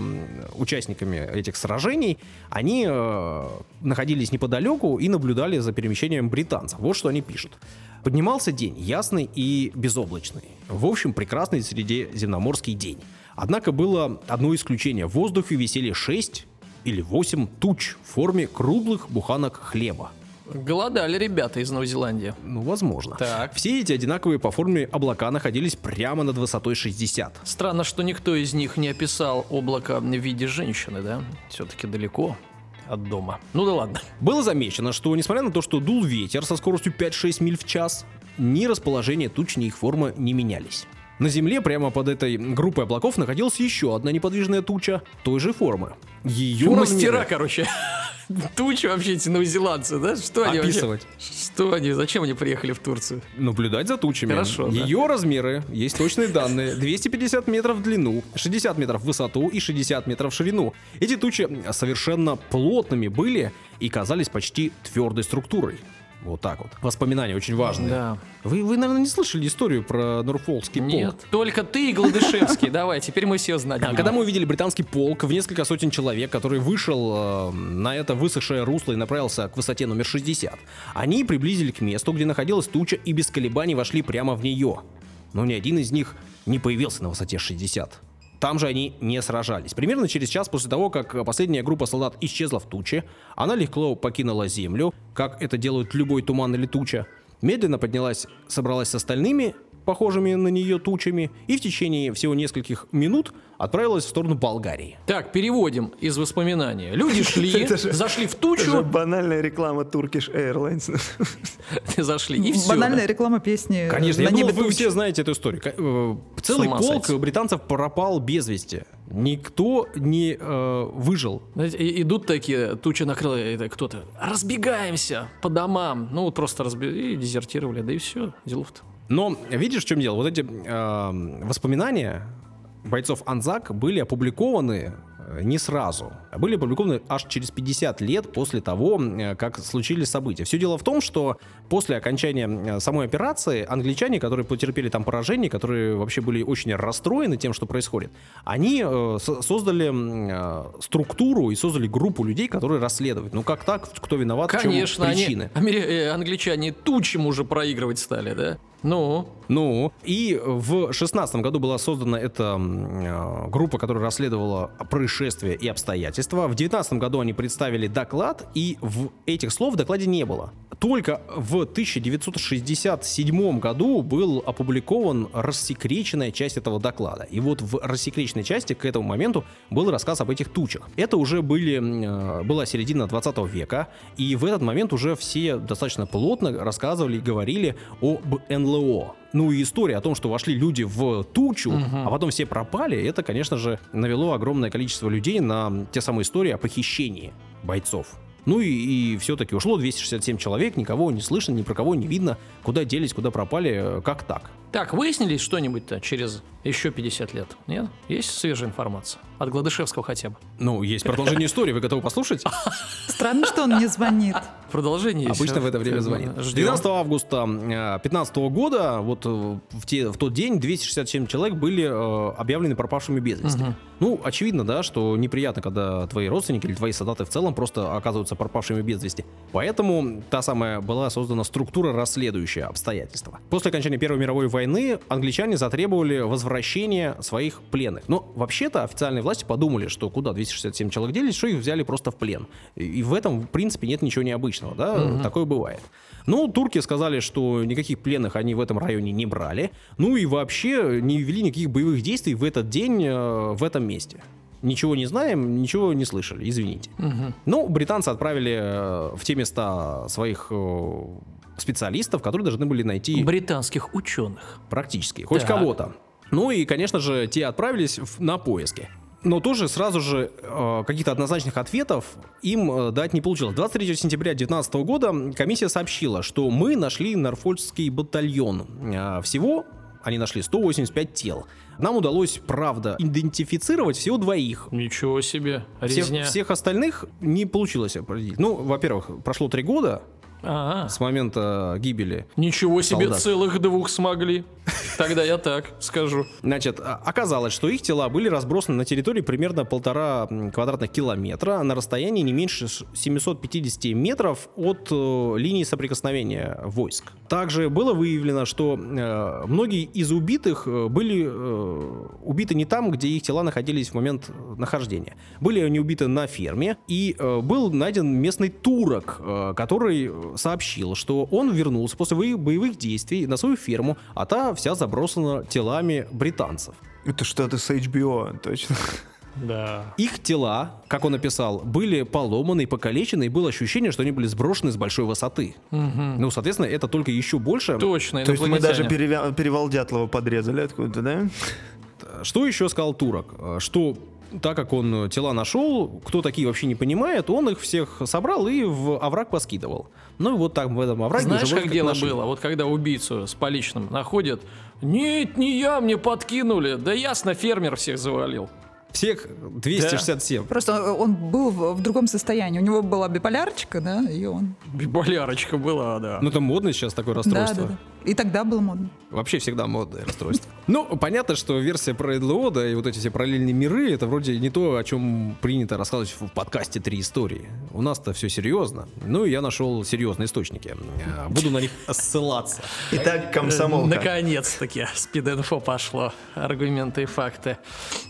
участниками этих сражений. Они э, находились неподалеку и наблюдали за перемещением британцев. Вот что они пишут. Поднимался день, ясный и безоблачный. В общем, прекрасный средиземноморский день. Однако было одно исключение. В воздухе висели шесть или 8 туч в форме круглых буханок хлеба. Голодали ребята из Новой Зеландии. Ну, возможно. Так. Все эти одинаковые по форме облака находились прямо над высотой 60. Странно, что никто из них не описал облако в виде женщины, да? Все-таки далеко от дома. Ну да ладно. Было замечено, что несмотря на то, что дул ветер со скоростью 5-6 миль в час, ни расположение туч, ни их форма не менялись. На Земле прямо под этой группой облаков находилась еще одна неподвижная туча той же формы. Ее Мастера, размеры- короче. *laughs* Тучи вообще эти новозеландцы, да? Что они вообще- Описывать. Что они? Зачем они приехали в Турцию? Наблюдать за тучами. Хорошо, да. Ее размеры, есть точные данные. 250 метров в длину, 60 метров в высоту и 60 метров в ширину. Эти тучи совершенно плотными были и казались почти твердой структурой. Вот так вот. Воспоминания очень важные. Да. Вы, вы, наверное, не слышали историю про Норфолкский полк? Нет, только ты и Гладышевский. Давай, теперь мы все знать. А. Когда мы увидели британский полк в несколько сотен человек, который вышел э, на это высохшее русло и направился к высоте номер 60, они приблизили к месту, где находилась туча, и без колебаний вошли прямо в нее. Но ни один из них не появился на высоте 60. Там же они не сражались. Примерно через час после того, как последняя группа солдат исчезла в туче, она легко покинула землю, как это делают любой туман или туча, медленно поднялась, собралась с остальными, похожими на нее тучами, и в течение всего нескольких минут отправилась в сторону Болгарии. Так, переводим из воспоминания. Люди *laughs* шли, Это зашли в Это тучу, банальная реклама Turkish Airlines. *laughs* зашли, и все. Банальная реклама песни Конечно, я думал, вы все знаете эту историю. Э, Целый полк британцев пропал без вести. Никто не э, выжил. Знаете, идут такие, туча накрыла, так кто-то, разбегаемся по домам. Ну, вот просто разби... и дезертировали, да и все, делов-то. Но видишь, в чем дело? Вот эти э, воспоминания бойцов Анзак были опубликованы э, не сразу, а были опубликованы аж через 50 лет после того, как случились события. Все дело в том, что после окончания э, самой операции англичане, которые потерпели там поражение, которые вообще были очень расстроены тем, что происходит, они э, со- создали структуру и создали группу людей, которые расследуют. Ну как так? Кто виноват? Конечно, в чем они, причины? э, англичане тучам уже проигрывать стали, да? Ну, Ну, и в шестнадцатом году была создана эта э, группа, которая расследовала происшествия и обстоятельства. В девятнадцатом году они представили доклад, и в этих слов в докладе не было. Только в 1967 году был опубликован рассекреченная часть этого доклада. И вот в рассекреченной части к этому моменту был рассказ об этих тучах. Это уже были, э, была середина 20 века, и в этот момент уже все достаточно плотно рассказывали и говорили об НЛО. Ну и история о том, что вошли люди в тучу, а потом все пропали, это, конечно же, навело огромное количество людей на те самые истории о похищении бойцов. Ну и, и все-таки ушло 267 человек, никого не слышно, ни про кого не видно, куда делись, куда пропали, э, как так. Так, выяснили что-нибудь-то через еще 50 лет? Нет? Есть свежая информация? От Гладышевского хотя бы. Ну, есть продолжение *laughs* истории, вы готовы послушать? Странно, что он не звонит. Продолжение есть. Обычно в это время звонит. Ждем. 12 августа 2015 года, вот э, в, те- в тот день 267 человек были э, объявлены пропавшими без вести. Ну, очевидно, да, что неприятно, когда твои родственники или твои солдаты в целом просто оказываются пропавшими без вести. Поэтому та самая была создана структура, расследующая обстоятельства. После окончания Первой мировой войны англичане затребовали возвращения своих пленных. Но вообще-то официальные власти подумали, что куда 267 человек делись, что их взяли просто в плен. И, в этом, в принципе, нет ничего необычного, да, такое бывает. Ну, турки сказали, что никаких пленных они в этом районе не брали, ну и вообще не вели никаких боевых действий в этот день э, в этом месте. Ничего не знаем, ничего не слышали, извините. Ну, британцы отправили э, в те места своих э, специалистов, которые должны были найти Британских ученых. практически хоть Так. кого-то. Ну и, конечно же, те отправились в- на поиски. Но тоже сразу же э, каких-то однозначных ответов им э, дать не получилось. 23 сентября 2019 года комиссия сообщила, что мы нашли Норфольский батальон. Э, всего они нашли 185 тел. Нам удалось, правда, идентифицировать всего двоих. Ничего себе. Всех, Резня. всех остальных не получилось определить. Ну, во-первых, прошло три года А, с момента гибели ничего себе, Солдат. целых двух смогли. Тогда я так скажу. Значит, а- оказалось, что их тела были разбросаны на территории примерно полтора квадратных километра на расстоянии не меньше ш- 750 метров от э, линии соприкосновения войск. Также было выявлено, что э, многие из убитых э, были э, убиты не там, где их тела находились в момент э, нахождения. Были они убиты на ферме, и э, был найден местный турок, э, который э, сообщил, что он вернулся после боевых действий на свою ферму, а та вся забросана телами британцев. Это что-то с HBO, точно. Да. Их тела, как он написал, были поломаны и покалечены, и было ощущение, что они были сброшены с большой высоты. Ну, соответственно, это только еще больше. Точно, То есть мы даже перевя- перевал Дятлова подрезали откуда-то, да? Что еще сказал турок? Что так как он тела нашел, кто такие вообще не понимает, он их всех собрал и в овраг поскидывал. Ну и вот так в этом овраге Знаешь, вроде как дело нашли. было? Вот когда убийцу с поличным находят, нет, не я, мне подкинули. Да ясно, фермер всех завалил. Всех 267. Просто он был в, в другом состоянии. У него была биполярочка, да, и он... Болярочка была, да. Ну это модно сейчас такое Да, расстройство. да, да. И тогда было модно. Вообще всегда модное расстройство. *laughs* Ну, понятно, что версия про Эдлода и вот эти все параллельные миры, это вроде не то, о чем принято рассказывать в подкасте «Три истории». У нас-то все серьезно. Ну, и я нашел серьезные источники. Э, Буду на них *laughs* ссылаться. Итак, комсомолка. Наконец-таки спид-инфо пошло. Аргументы и факты.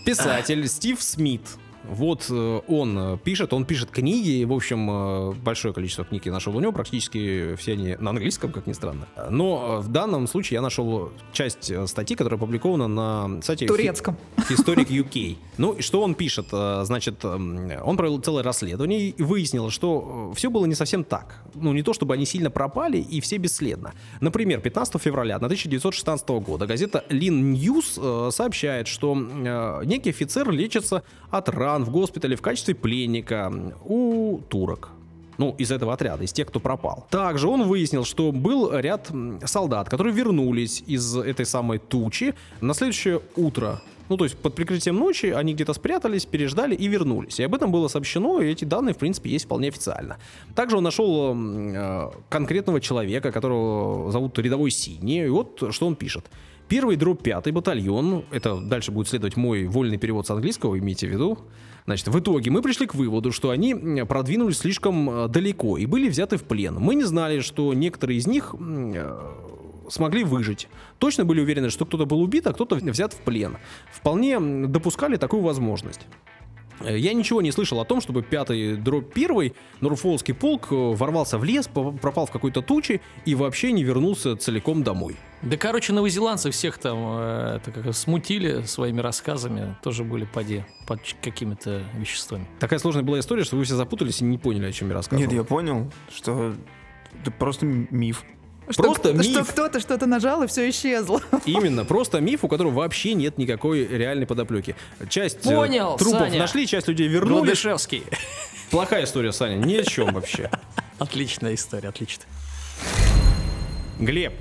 Писатель Стив Смит. Вот э, он э, пишет, он пишет книги, в общем, э, большое количество книг я нашел у него, практически все они на английском, как ни странно. Но в данном случае я нашел часть статьи, которая опубликована на сайте Турецком. Historic UK. Ну, и что он пишет? Значит, эм, он провел целое расследование и выяснил, что все было не совсем так. Ну, не то, чтобы они сильно пропали и все бесследно. Например, 15 февраля 1916 года газета Lin News сообщает, что некий офицер лечится от ран в госпитале в качестве пленника у турок. Ну, из этого отряда, из тех, кто пропал. Также он выяснил, что был ряд солдат, которые вернулись из этой самой тучи на следующее утро. Ну, то есть под прикрытием ночи они где-то спрятались, переждали и вернулись. И об этом было сообщено, и эти данные, в принципе, есть вполне официально. Также он нашел м, э, конкретного человека, которого зовут рядовой Синий, и вот что он пишет. Первый дробь пятый батальон, это дальше будет следовать мой вольный перевод с английского, имейте в виду. Значит, в итоге мы пришли к выводу, что они продвинулись слишком э, далеко и были взяты в плен. Мы не знали, что некоторые из них э, смогли выжить. Точно были уверены, что кто-то был убит, а кто-то взят в плен. Вполне допускали такую возможность. Э, Я ничего не слышал о том, чтобы пятый дробь первый Норфолский полк э, ворвался в лес, пропал в какой-то туче и вообще не вернулся целиком домой. Да, короче, новозеландцы всех там э, это как, смутили своими рассказами. Тоже были поди под какими-то веществами. Такая сложная была история, что вы все запутались и не поняли, о чем я рассказывал. Нет, я понял, что это просто миф. Что Просто кто- Что миф. кто-то что-то нажал, и все исчезло. *laughs* Именно, просто миф, у которого вообще нет никакой реальной подоплеки. Часть э, Понял, трупов Саня. нашли, часть людей вернули. Гладышевский. *laughs* Плохая история, Саня, ни о чем вообще. *laughs* Отличная история, отлично. Глеб,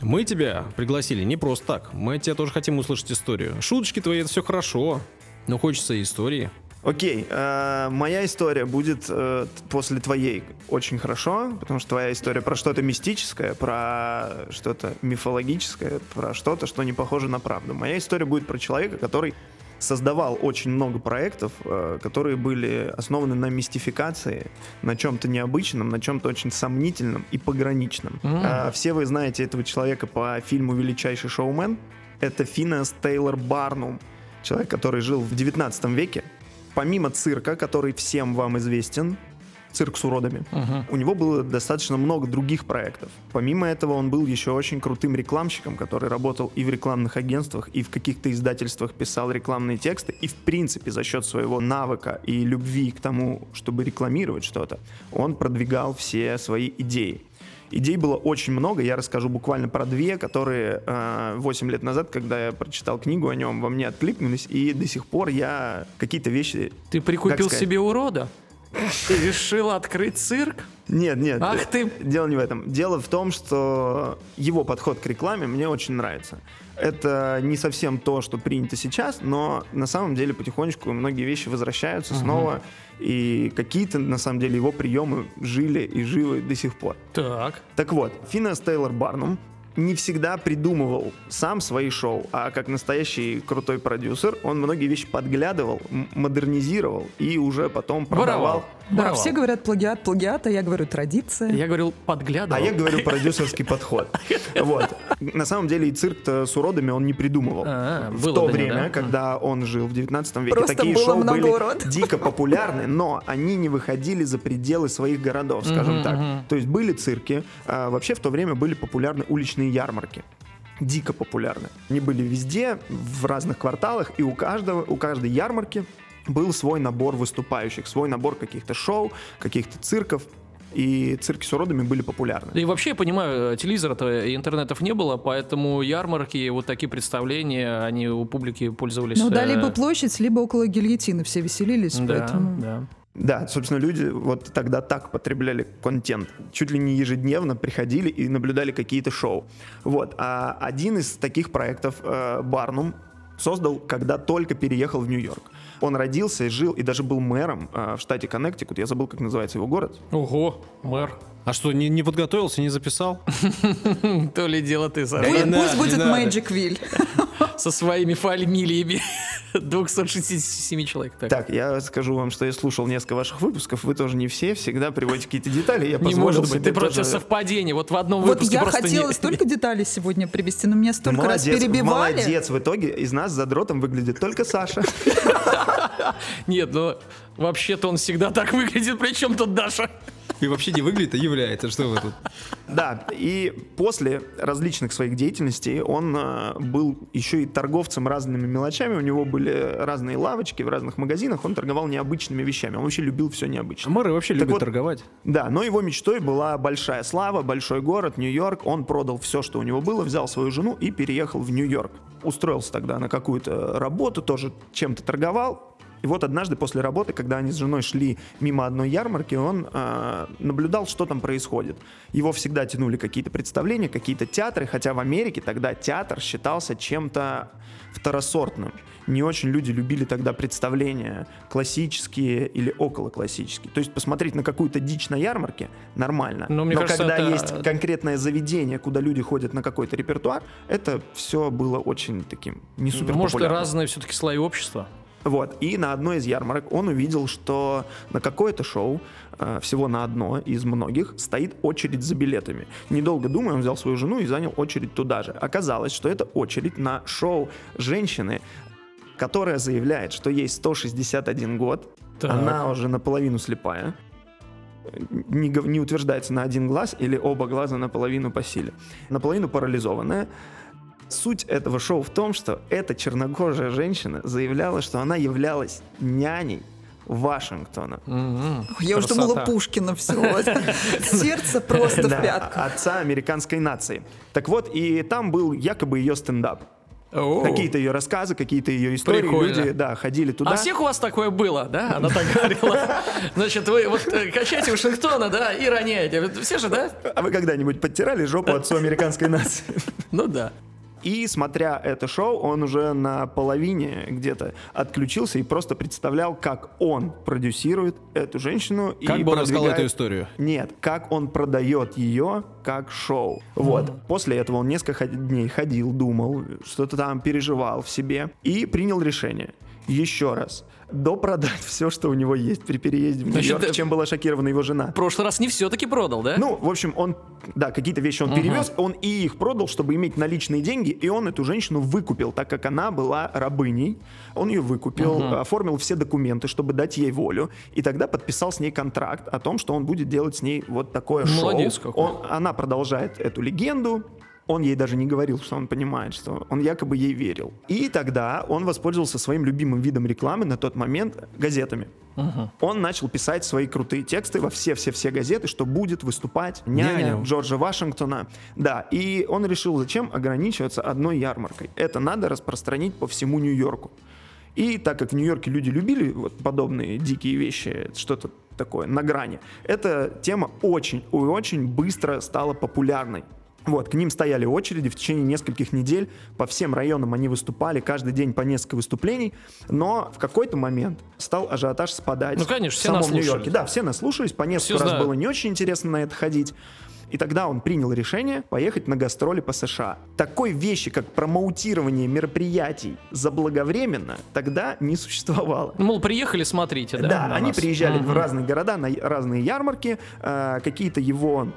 мы тебя пригласили не просто так. Мы от тебя тоже хотим услышать историю. Шуточки твои, это все хорошо, но хочется и истории. Окей, э, моя история будет э, после твоей очень хорошо, потому что твоя история про что-то мистическое, про что-то мифологическое, про что-то, что не похоже на правду. Моя история будет про человека, который создавал очень много проектов, э, которые были основаны на мистификации, на чем-то необычном, на чем-то очень сомнительном и пограничном. Э, все вы знаете этого человека по фильму «Величайший шоумен». Это Финес Тейлор Барнум, человек, который жил в 19 веке. Помимо цирка, который всем вам известен, цирк с уродами, у него было достаточно много других проектов. Помимо этого, он был еще очень крутым рекламщиком, который работал и в рекламных агентствах, и в каких-то издательствах писал рекламные тексты. И, в принципе, за счет своего навыка и любви к тому, чтобы рекламировать что-то, он продвигал все свои идеи. Идей было очень много, я расскажу буквально про две, которые э, 8 лет назад, когда я прочитал книгу о нем, во мне откликнулись, и до сих пор я какие-то вещи... Ты прикупил себе урода? Ты решил открыть цирк? Нет, нет. Ах ты! Дело не в этом. Дело в том, что его подход к рекламе мне очень нравится. Это не совсем то, что принято сейчас, но на самом деле потихонечку многие вещи возвращаются снова, и какие-то, на самом деле, его приемы жили и живы до сих пор. Так. Так вот, Финес Тейлор Барнум не всегда придумывал сам свои шоу, а как настоящий крутой продюсер, он многие вещи подглядывал, модернизировал и уже потом продавал. Воровал. Да, все говорят плагиат, плагиат, а я говорю традиция. Я говорил, подглядывал. А я говорю продюсерский подход. *laughs* Вот. На самом деле и цирк-то с уродами он не придумывал. А, в то время, да? когда он жил в 19 веке, Просто такие шоу были *laughs* дико популярны, но они не выходили за пределы своих городов, скажем так. То есть были цирки, а вообще в то время были популярны уличные ярмарки дико популярны. Они были везде, в разных кварталах, и у каждого, у каждой ярмарки был свой набор выступающих, свой набор каких-то шоу, каких-то цирков, и цирки с уродами были популярны. Да и вообще, я понимаю, телевизора-то и интернетов не было, поэтому ярмарки, вот такие представления, они у публики пользовались... Ну да, э, либо площадь, либо около гильотины все веселились, Да, поэтому... да. Да, собственно, люди вот тогда так потребляли контент. Чуть ли не ежедневно приходили и наблюдали какие-то шоу. Вот. А один из таких проектов э, Барнум создал, когда только переехал в Нью-Йорк. Он родился и жил, и даже был мэром э, в штате Коннектикут. Я забыл, как называется его город. Ого, мэр. А что, не, не подготовился, не записал? *laughs* То ли дело ты, Саша. Пусть, будет не надо. Со своими фамилиями *laughs* 267 человек. Так. Так, я скажу вам, что я слушал несколько ваших выпусков. Вы тоже не все всегда приводите какие-то детали. Я Не может быть, ты просто тоже- совпадение. Вот в одном Вот выпуске я просто хотела не- столько деталей сегодня привести, но меня столько раз Молодец, перебивали. молодец. В итоге из нас задротом выглядит только Саша. *laughs* Нет, ну вообще-то он всегда так выглядит, причем тут Даша. И вообще не выглядит, а является. Что вы тут? Да, и после различных своих деятельностей он э, был еще и торговцем разными мелочами. У него были разные лавочки в разных магазинах. Он торговал необычными вещами. Он вообще любил все необычное. мэры вообще Так любят вот, торговать. Да, но его мечтой была большая слава, большой город, Нью-Йорк. Он продал все, что у него было, взял свою жену и переехал в Нью-Йорк. Устроился тогда на какую-то работу, тоже чем-то торговал. И вот однажды после работы, когда они с женой шли мимо одной ярмарки, он э, наблюдал, что там происходит. Его всегда тянули какие-то представления, какие-то театры, хотя в Америке тогда театр считался чем-то второсортным. Не очень люди любили тогда представления классические или околоклассические. То есть посмотреть на какую-то дичь на ярмарке нормально. Ну, мне Но кажется, когда это- есть конкретное заведение, куда люди ходят на какой-то репертуар, это все было очень таким не супер Может, разные все-таки слои общества. Вот. И на одной из ярмарок он увидел, что на какое-то шоу, э, всего на одно из многих, стоит очередь за билетами. Недолго думая, он взял свою жену и занял очередь туда же. Оказалось, что это очередь на шоу женщины, которая заявляет, что ей 161 год, Так. она уже наполовину слепая, не, не утверждается на один глаз или оба глаза наполовину по силе. Наполовину парализованная. Суть этого шоу в том, что эта чернокожая женщина заявляла, что она являлась няней Вашингтона. Мгм. Я уже думала Пушкина все. *laughs* Сердце просто в пятку. отца американской нации. Так вот, и там был якобы ее стендап. Какие-то ее рассказы, какие-то ее истории. Прикольно. Люди, да, ходили туда. А всех у вас такое было, да? Она так говорила. Значит, вы вот э, качаете Вашингтона, да, и роняете. Все же, да? А вы когда-нибудь подтирали жопу отцу американской нации? Ну да. И смотря это шоу, он уже на половине где-то отключился и просто представлял, как он продюсирует эту женщину. Как и бы он рассказал эту историю? Нет, как он продает ее как шоу. Вот. После этого он несколько дней ходил, думал, что-то там переживал в себе и принял решение. Еще раз. Допродать все, что у него есть при переезде в Нью-Йорк, э, чем была шокирована его жена. В прошлый раз не все-таки продал, да? Ну, в общем, он, да, какие-то вещи он перевез, он и их продал, чтобы иметь наличные деньги, и он эту женщину выкупил, так как она была рабыней. Он ее выкупил, оформил все документы, чтобы дать ей волю, и тогда подписал с ней контракт о том, что он будет делать с ней вот такое шоу. Молодец какой. Он- она продолжает эту легенду, Он ей даже не говорил, что он понимает, что он якобы ей верил. И тогда он воспользовался своим любимым видом рекламы на тот момент газетами. Он начал писать свои крутые тексты во все-все-все газеты, что будет выступать няня, Няня. Джорджа Вашингтона. Да, и он решил, зачем ограничиваться одной ярмаркой. Это надо распространить по всему Нью-Йорку. И так как в Нью-Йорке люди любили вот подобные дикие вещи, что-то такое на грани, эта тема очень и очень быстро стала популярной. Вот, к ним стояли очереди в течение нескольких недель, по всем районам они выступали, каждый день по несколько выступлений, но в какой-то момент стал ажиотаж спадать. Ну, конечно, в все самом наслушались. Нью-Йорке. Да, все наслушались, по несколько Все раз знают. было не очень интересно на это ходить. И тогда он принял решение поехать на гастроли по США. Такой вещи, как промоутирование мероприятий заблаговременно, тогда не существовало. Ну, мол, приехали, смотрите, да? Да, они нас. приезжали в Мгм. разные города, на разные ярмарки, э, какие-то его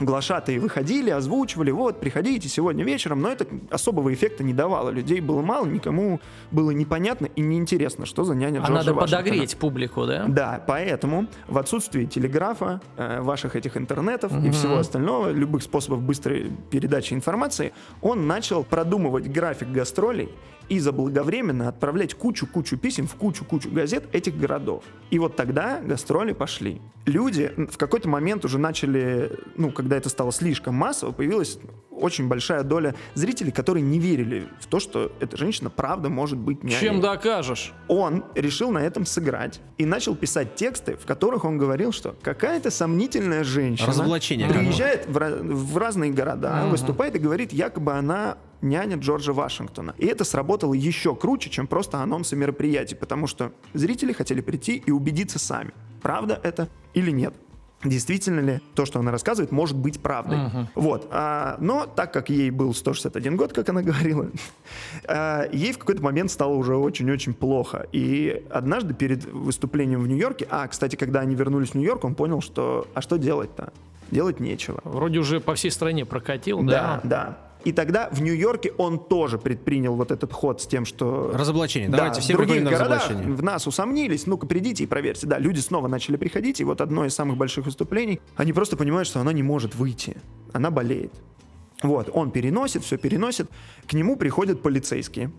глашатые выходили, озвучивали, вот, приходите сегодня вечером, но это особого эффекта не давало. Людей было мало, никому было непонятно и неинтересно, что за няня А Джорджа надо Вашингтона. подогреть публику, да? Да, поэтому в отсутствии телеграфа, э, ваших этих интернетов и всего остального, любых способов быстрой передачи информации, он начал продумывать график гастролей и заблаговременно отправлять кучу-кучу писем в кучу-кучу газет этих городов. И вот тогда гастроли пошли. Люди в какой-то момент уже начали, ну, когда это стало слишком массово, появилась очень большая доля зрителей, которые не верили в то, что эта женщина правда может быть няней Чем докажешь? он решил на этом сыграть и начал писать тексты, в которых он говорил, что какая-то сомнительная женщина Разоблачение приезжает в, в разные города, выступает и говорит, якобы она няня Джорджа Вашингтона. И это сработало еще круче, чем просто анонсы мероприятий, потому что зрители хотели прийти и убедиться сами, правда это или нет. Действительно ли то, что она рассказывает, может быть правдой? Вот. А, но так как ей был 161 год, как она *laughs* говорила, а, ей в какой-то момент стало уже очень-очень плохо. И однажды перед выступлением в Нью-Йорке, а, кстати, когда они вернулись в Нью-Йорк, он понял, что а что делать-то? Делать нечего. Вроде уже по всей стране прокатил, Да, да? да. И тогда в Нью-Йорке он тоже предпринял вот этот ход с тем, что... Разоблачение. Да, Давайте все в других городах в нас усомнились, ну-ка придите и проверьте. Да, люди снова начали приходить, и вот одно из самых больших выступлений, они просто понимают, что она не может выйти, она болеет. Вот, он переносит, все переносит, к нему приходят полицейские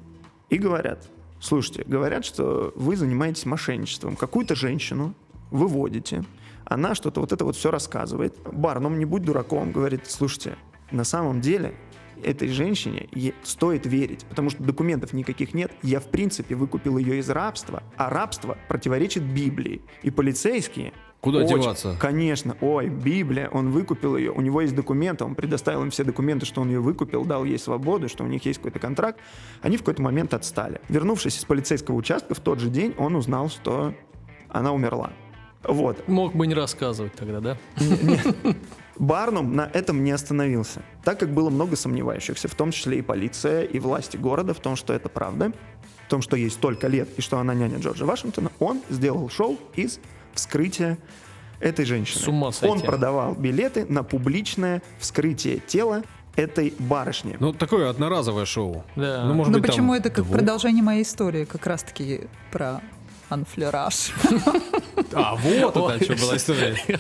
и говорят, слушайте, говорят, что вы занимаетесь мошенничеством, какую-то женщину выводите, она что-то вот это вот все рассказывает. Барном, не будь дураком, говорит, слушайте, на самом деле этой женщине стоит верить, потому что документов никаких нет. Я, в принципе, выкупил ее из рабства, а рабство противоречит Библии. И полицейские... Куда очень- деваться? Конечно. Ой, Библия, он выкупил ее, у него есть документы, он предоставил им все документы, что он ее выкупил, дал ей свободу, что у них есть какой-то контракт. Они в какой-то момент отстали. Вернувшись из полицейского участка, в тот же день он узнал, что она умерла. Вот. Мог бы не рассказывать тогда, да? Барнум на этом не остановился, так как было много сомневающихся, в том числе и полиция, и власти города, в том, что это правда, в том, что ей столько лет и что она няня Джорджа Вашингтона, он сделал шоу из вскрытия этой женщины. С ума сойти. Он продавал билеты на публичное вскрытие тела этой барышни. Ну, такое одноразовое шоу. Да. Ну, может Но быть, почему там это как двух. продолжение моей истории, как раз-таки про анфлераж. А, вот это о чем была история. *laughs*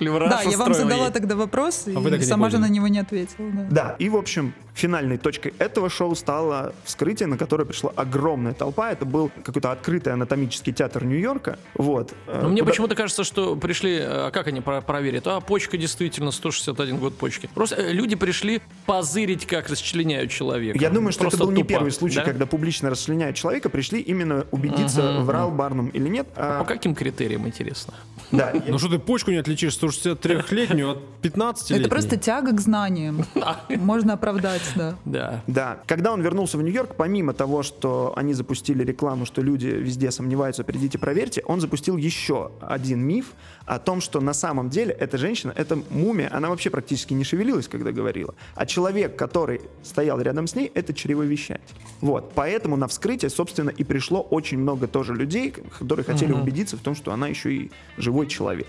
Да, я вам задала тогда вопрос, А и сама же на него не ответила. да. И, в общем, финальной точкой этого шоу стало вскрытие, на которое пришла огромная толпа. Это был какой-то открытый анатомический театр Нью-Йорка. Вот. Но Э, Ну, мне почему-то кажется, что пришли, а как они про- проверят? А, почка действительно 161 год почки. Просто э, люди пришли позырить, как расчленяют человека. Я думаю, что это был не первый случай, да? когда публично расчленяют человека, пришли именно убедиться, врал Барнум или нет. А, По каким критериям, интересно? да, *laughs* Ну что ты почку не отличишь 163-летнюю от 15 Это просто тяга к знаниям. *laughs* Можно оправдать, да. Да. Да. Когда он вернулся в Нью-Йорк, помимо того, что они запустили рекламу, что люди везде сомневаются, придите проверьте, он запустил еще один миф о том, что на самом деле эта женщина, эта мумия, она вообще практически не шевелилась, когда говорила. А человек, который стоял рядом с ней, это чревовещатель. Вот. Поэтому на вскрытие, собственно, и пришло очень много тоже людей, которые хотели убедиться в том, что она еще и живой человек.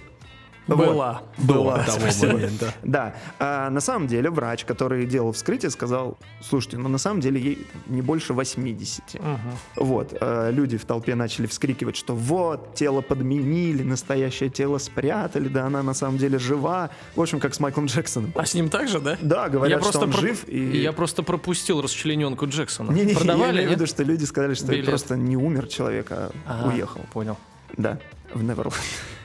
Была. До Была. того Спасибо. момента. Да, а на самом деле врач, который делал вскрытие, сказал, слушайте, ну на самом деле ей не больше 80. Вот, э, люди в толпе начали вскрикивать, что вот, тело подменили, настоящее тело спрятали, да она на самом деле жива. В общем, как с Майклом Джексоном. А с ним так же, да? Да, говорят, я что он проп- жив. И... Я просто пропустил расчлененку Джексона. Не, не, я Продавали, имею в виду, что люди сказали, что Билет. просто не умер человек, а А, уехал. Понял. Да, в Неверленд.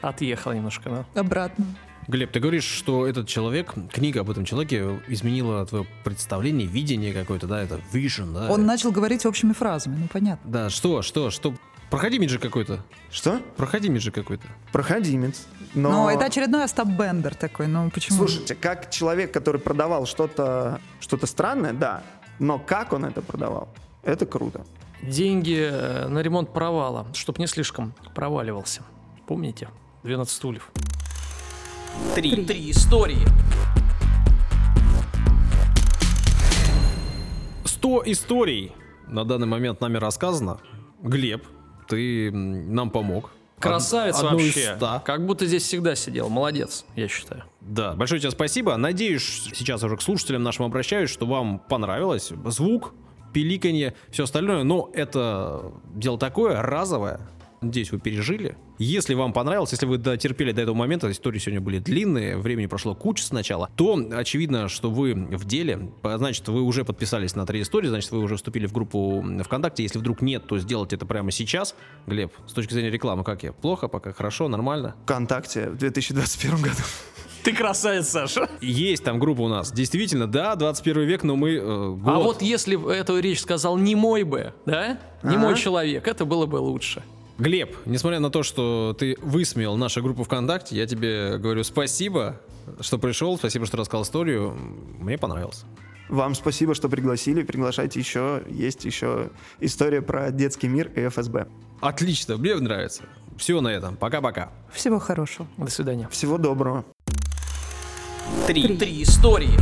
Отъехал немножко, да? Обратно. Глеб, ты говоришь, что этот человек, книга об этом человеке изменила твое представление, видение какое-то, да, это vision, да? Он начал говорить общими фразами, ну понятно. Да, что, что, что? Проходи миджик какой-то. Что? Проходи миджик какой-то. Проходимец. Но... Но это очередной Остап Бендер такой, ну почему? Слушайте, как человек, который продавал что-то что странное, да. Но как он это продавал, это круто. Деньги э, на ремонт провала, чтоб не слишком проваливался. Помните? 12 стульев. Три. Три истории. 100 историй на данный момент нами рассказано. Глеб, ты нам помог. Красавец Од- вообще. Как будто здесь всегда сидел. Молодец, я считаю. Да, большое тебе спасибо. Надеюсь, сейчас уже к слушателям нашим обращаюсь, что вам понравилось звук, пиликанье, все остальное. Но это дело такое, разовое. Надеюсь, вы пережили. Если вам понравилось, если вы дотерпели до этого момента, истории сегодня были длинные, времени прошло куча сначала, то очевидно, что вы в деле. Значит, вы уже подписались на три истории, значит, вы уже вступили в группу ВКонтакте. Если вдруг нет, то сделайте это прямо сейчас. Глеб, с точки зрения рекламы, как я? Плохо пока? Хорошо? Нормально? ВКонтакте в 2021 году. Ты красавец, Саша. Есть там группа у нас. Действительно, да, 21 век, но мы э, год. А вот если бы эту речь сказал не мой бы, да? Не Ага. мой человек, это было бы лучше. Глеб, несмотря на то, что ты высмеял нашу группу ВКонтакте, я тебе говорю спасибо, что пришел, спасибо, что рассказал историю. Мне понравилось. Вам спасибо, что пригласили. Приглашайте еще. Есть еще история про детский мир и ФСБ. Отлично, мне нравится. Все на этом. Пока-пока. Всего хорошего. До свидания. Всего доброго. Три. Три истории.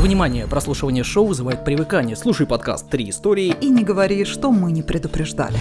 Внимание, прослушивание шоу вызывает привыкание. Слушай подкаст «Три истории» И не говори, что мы не предупреждали.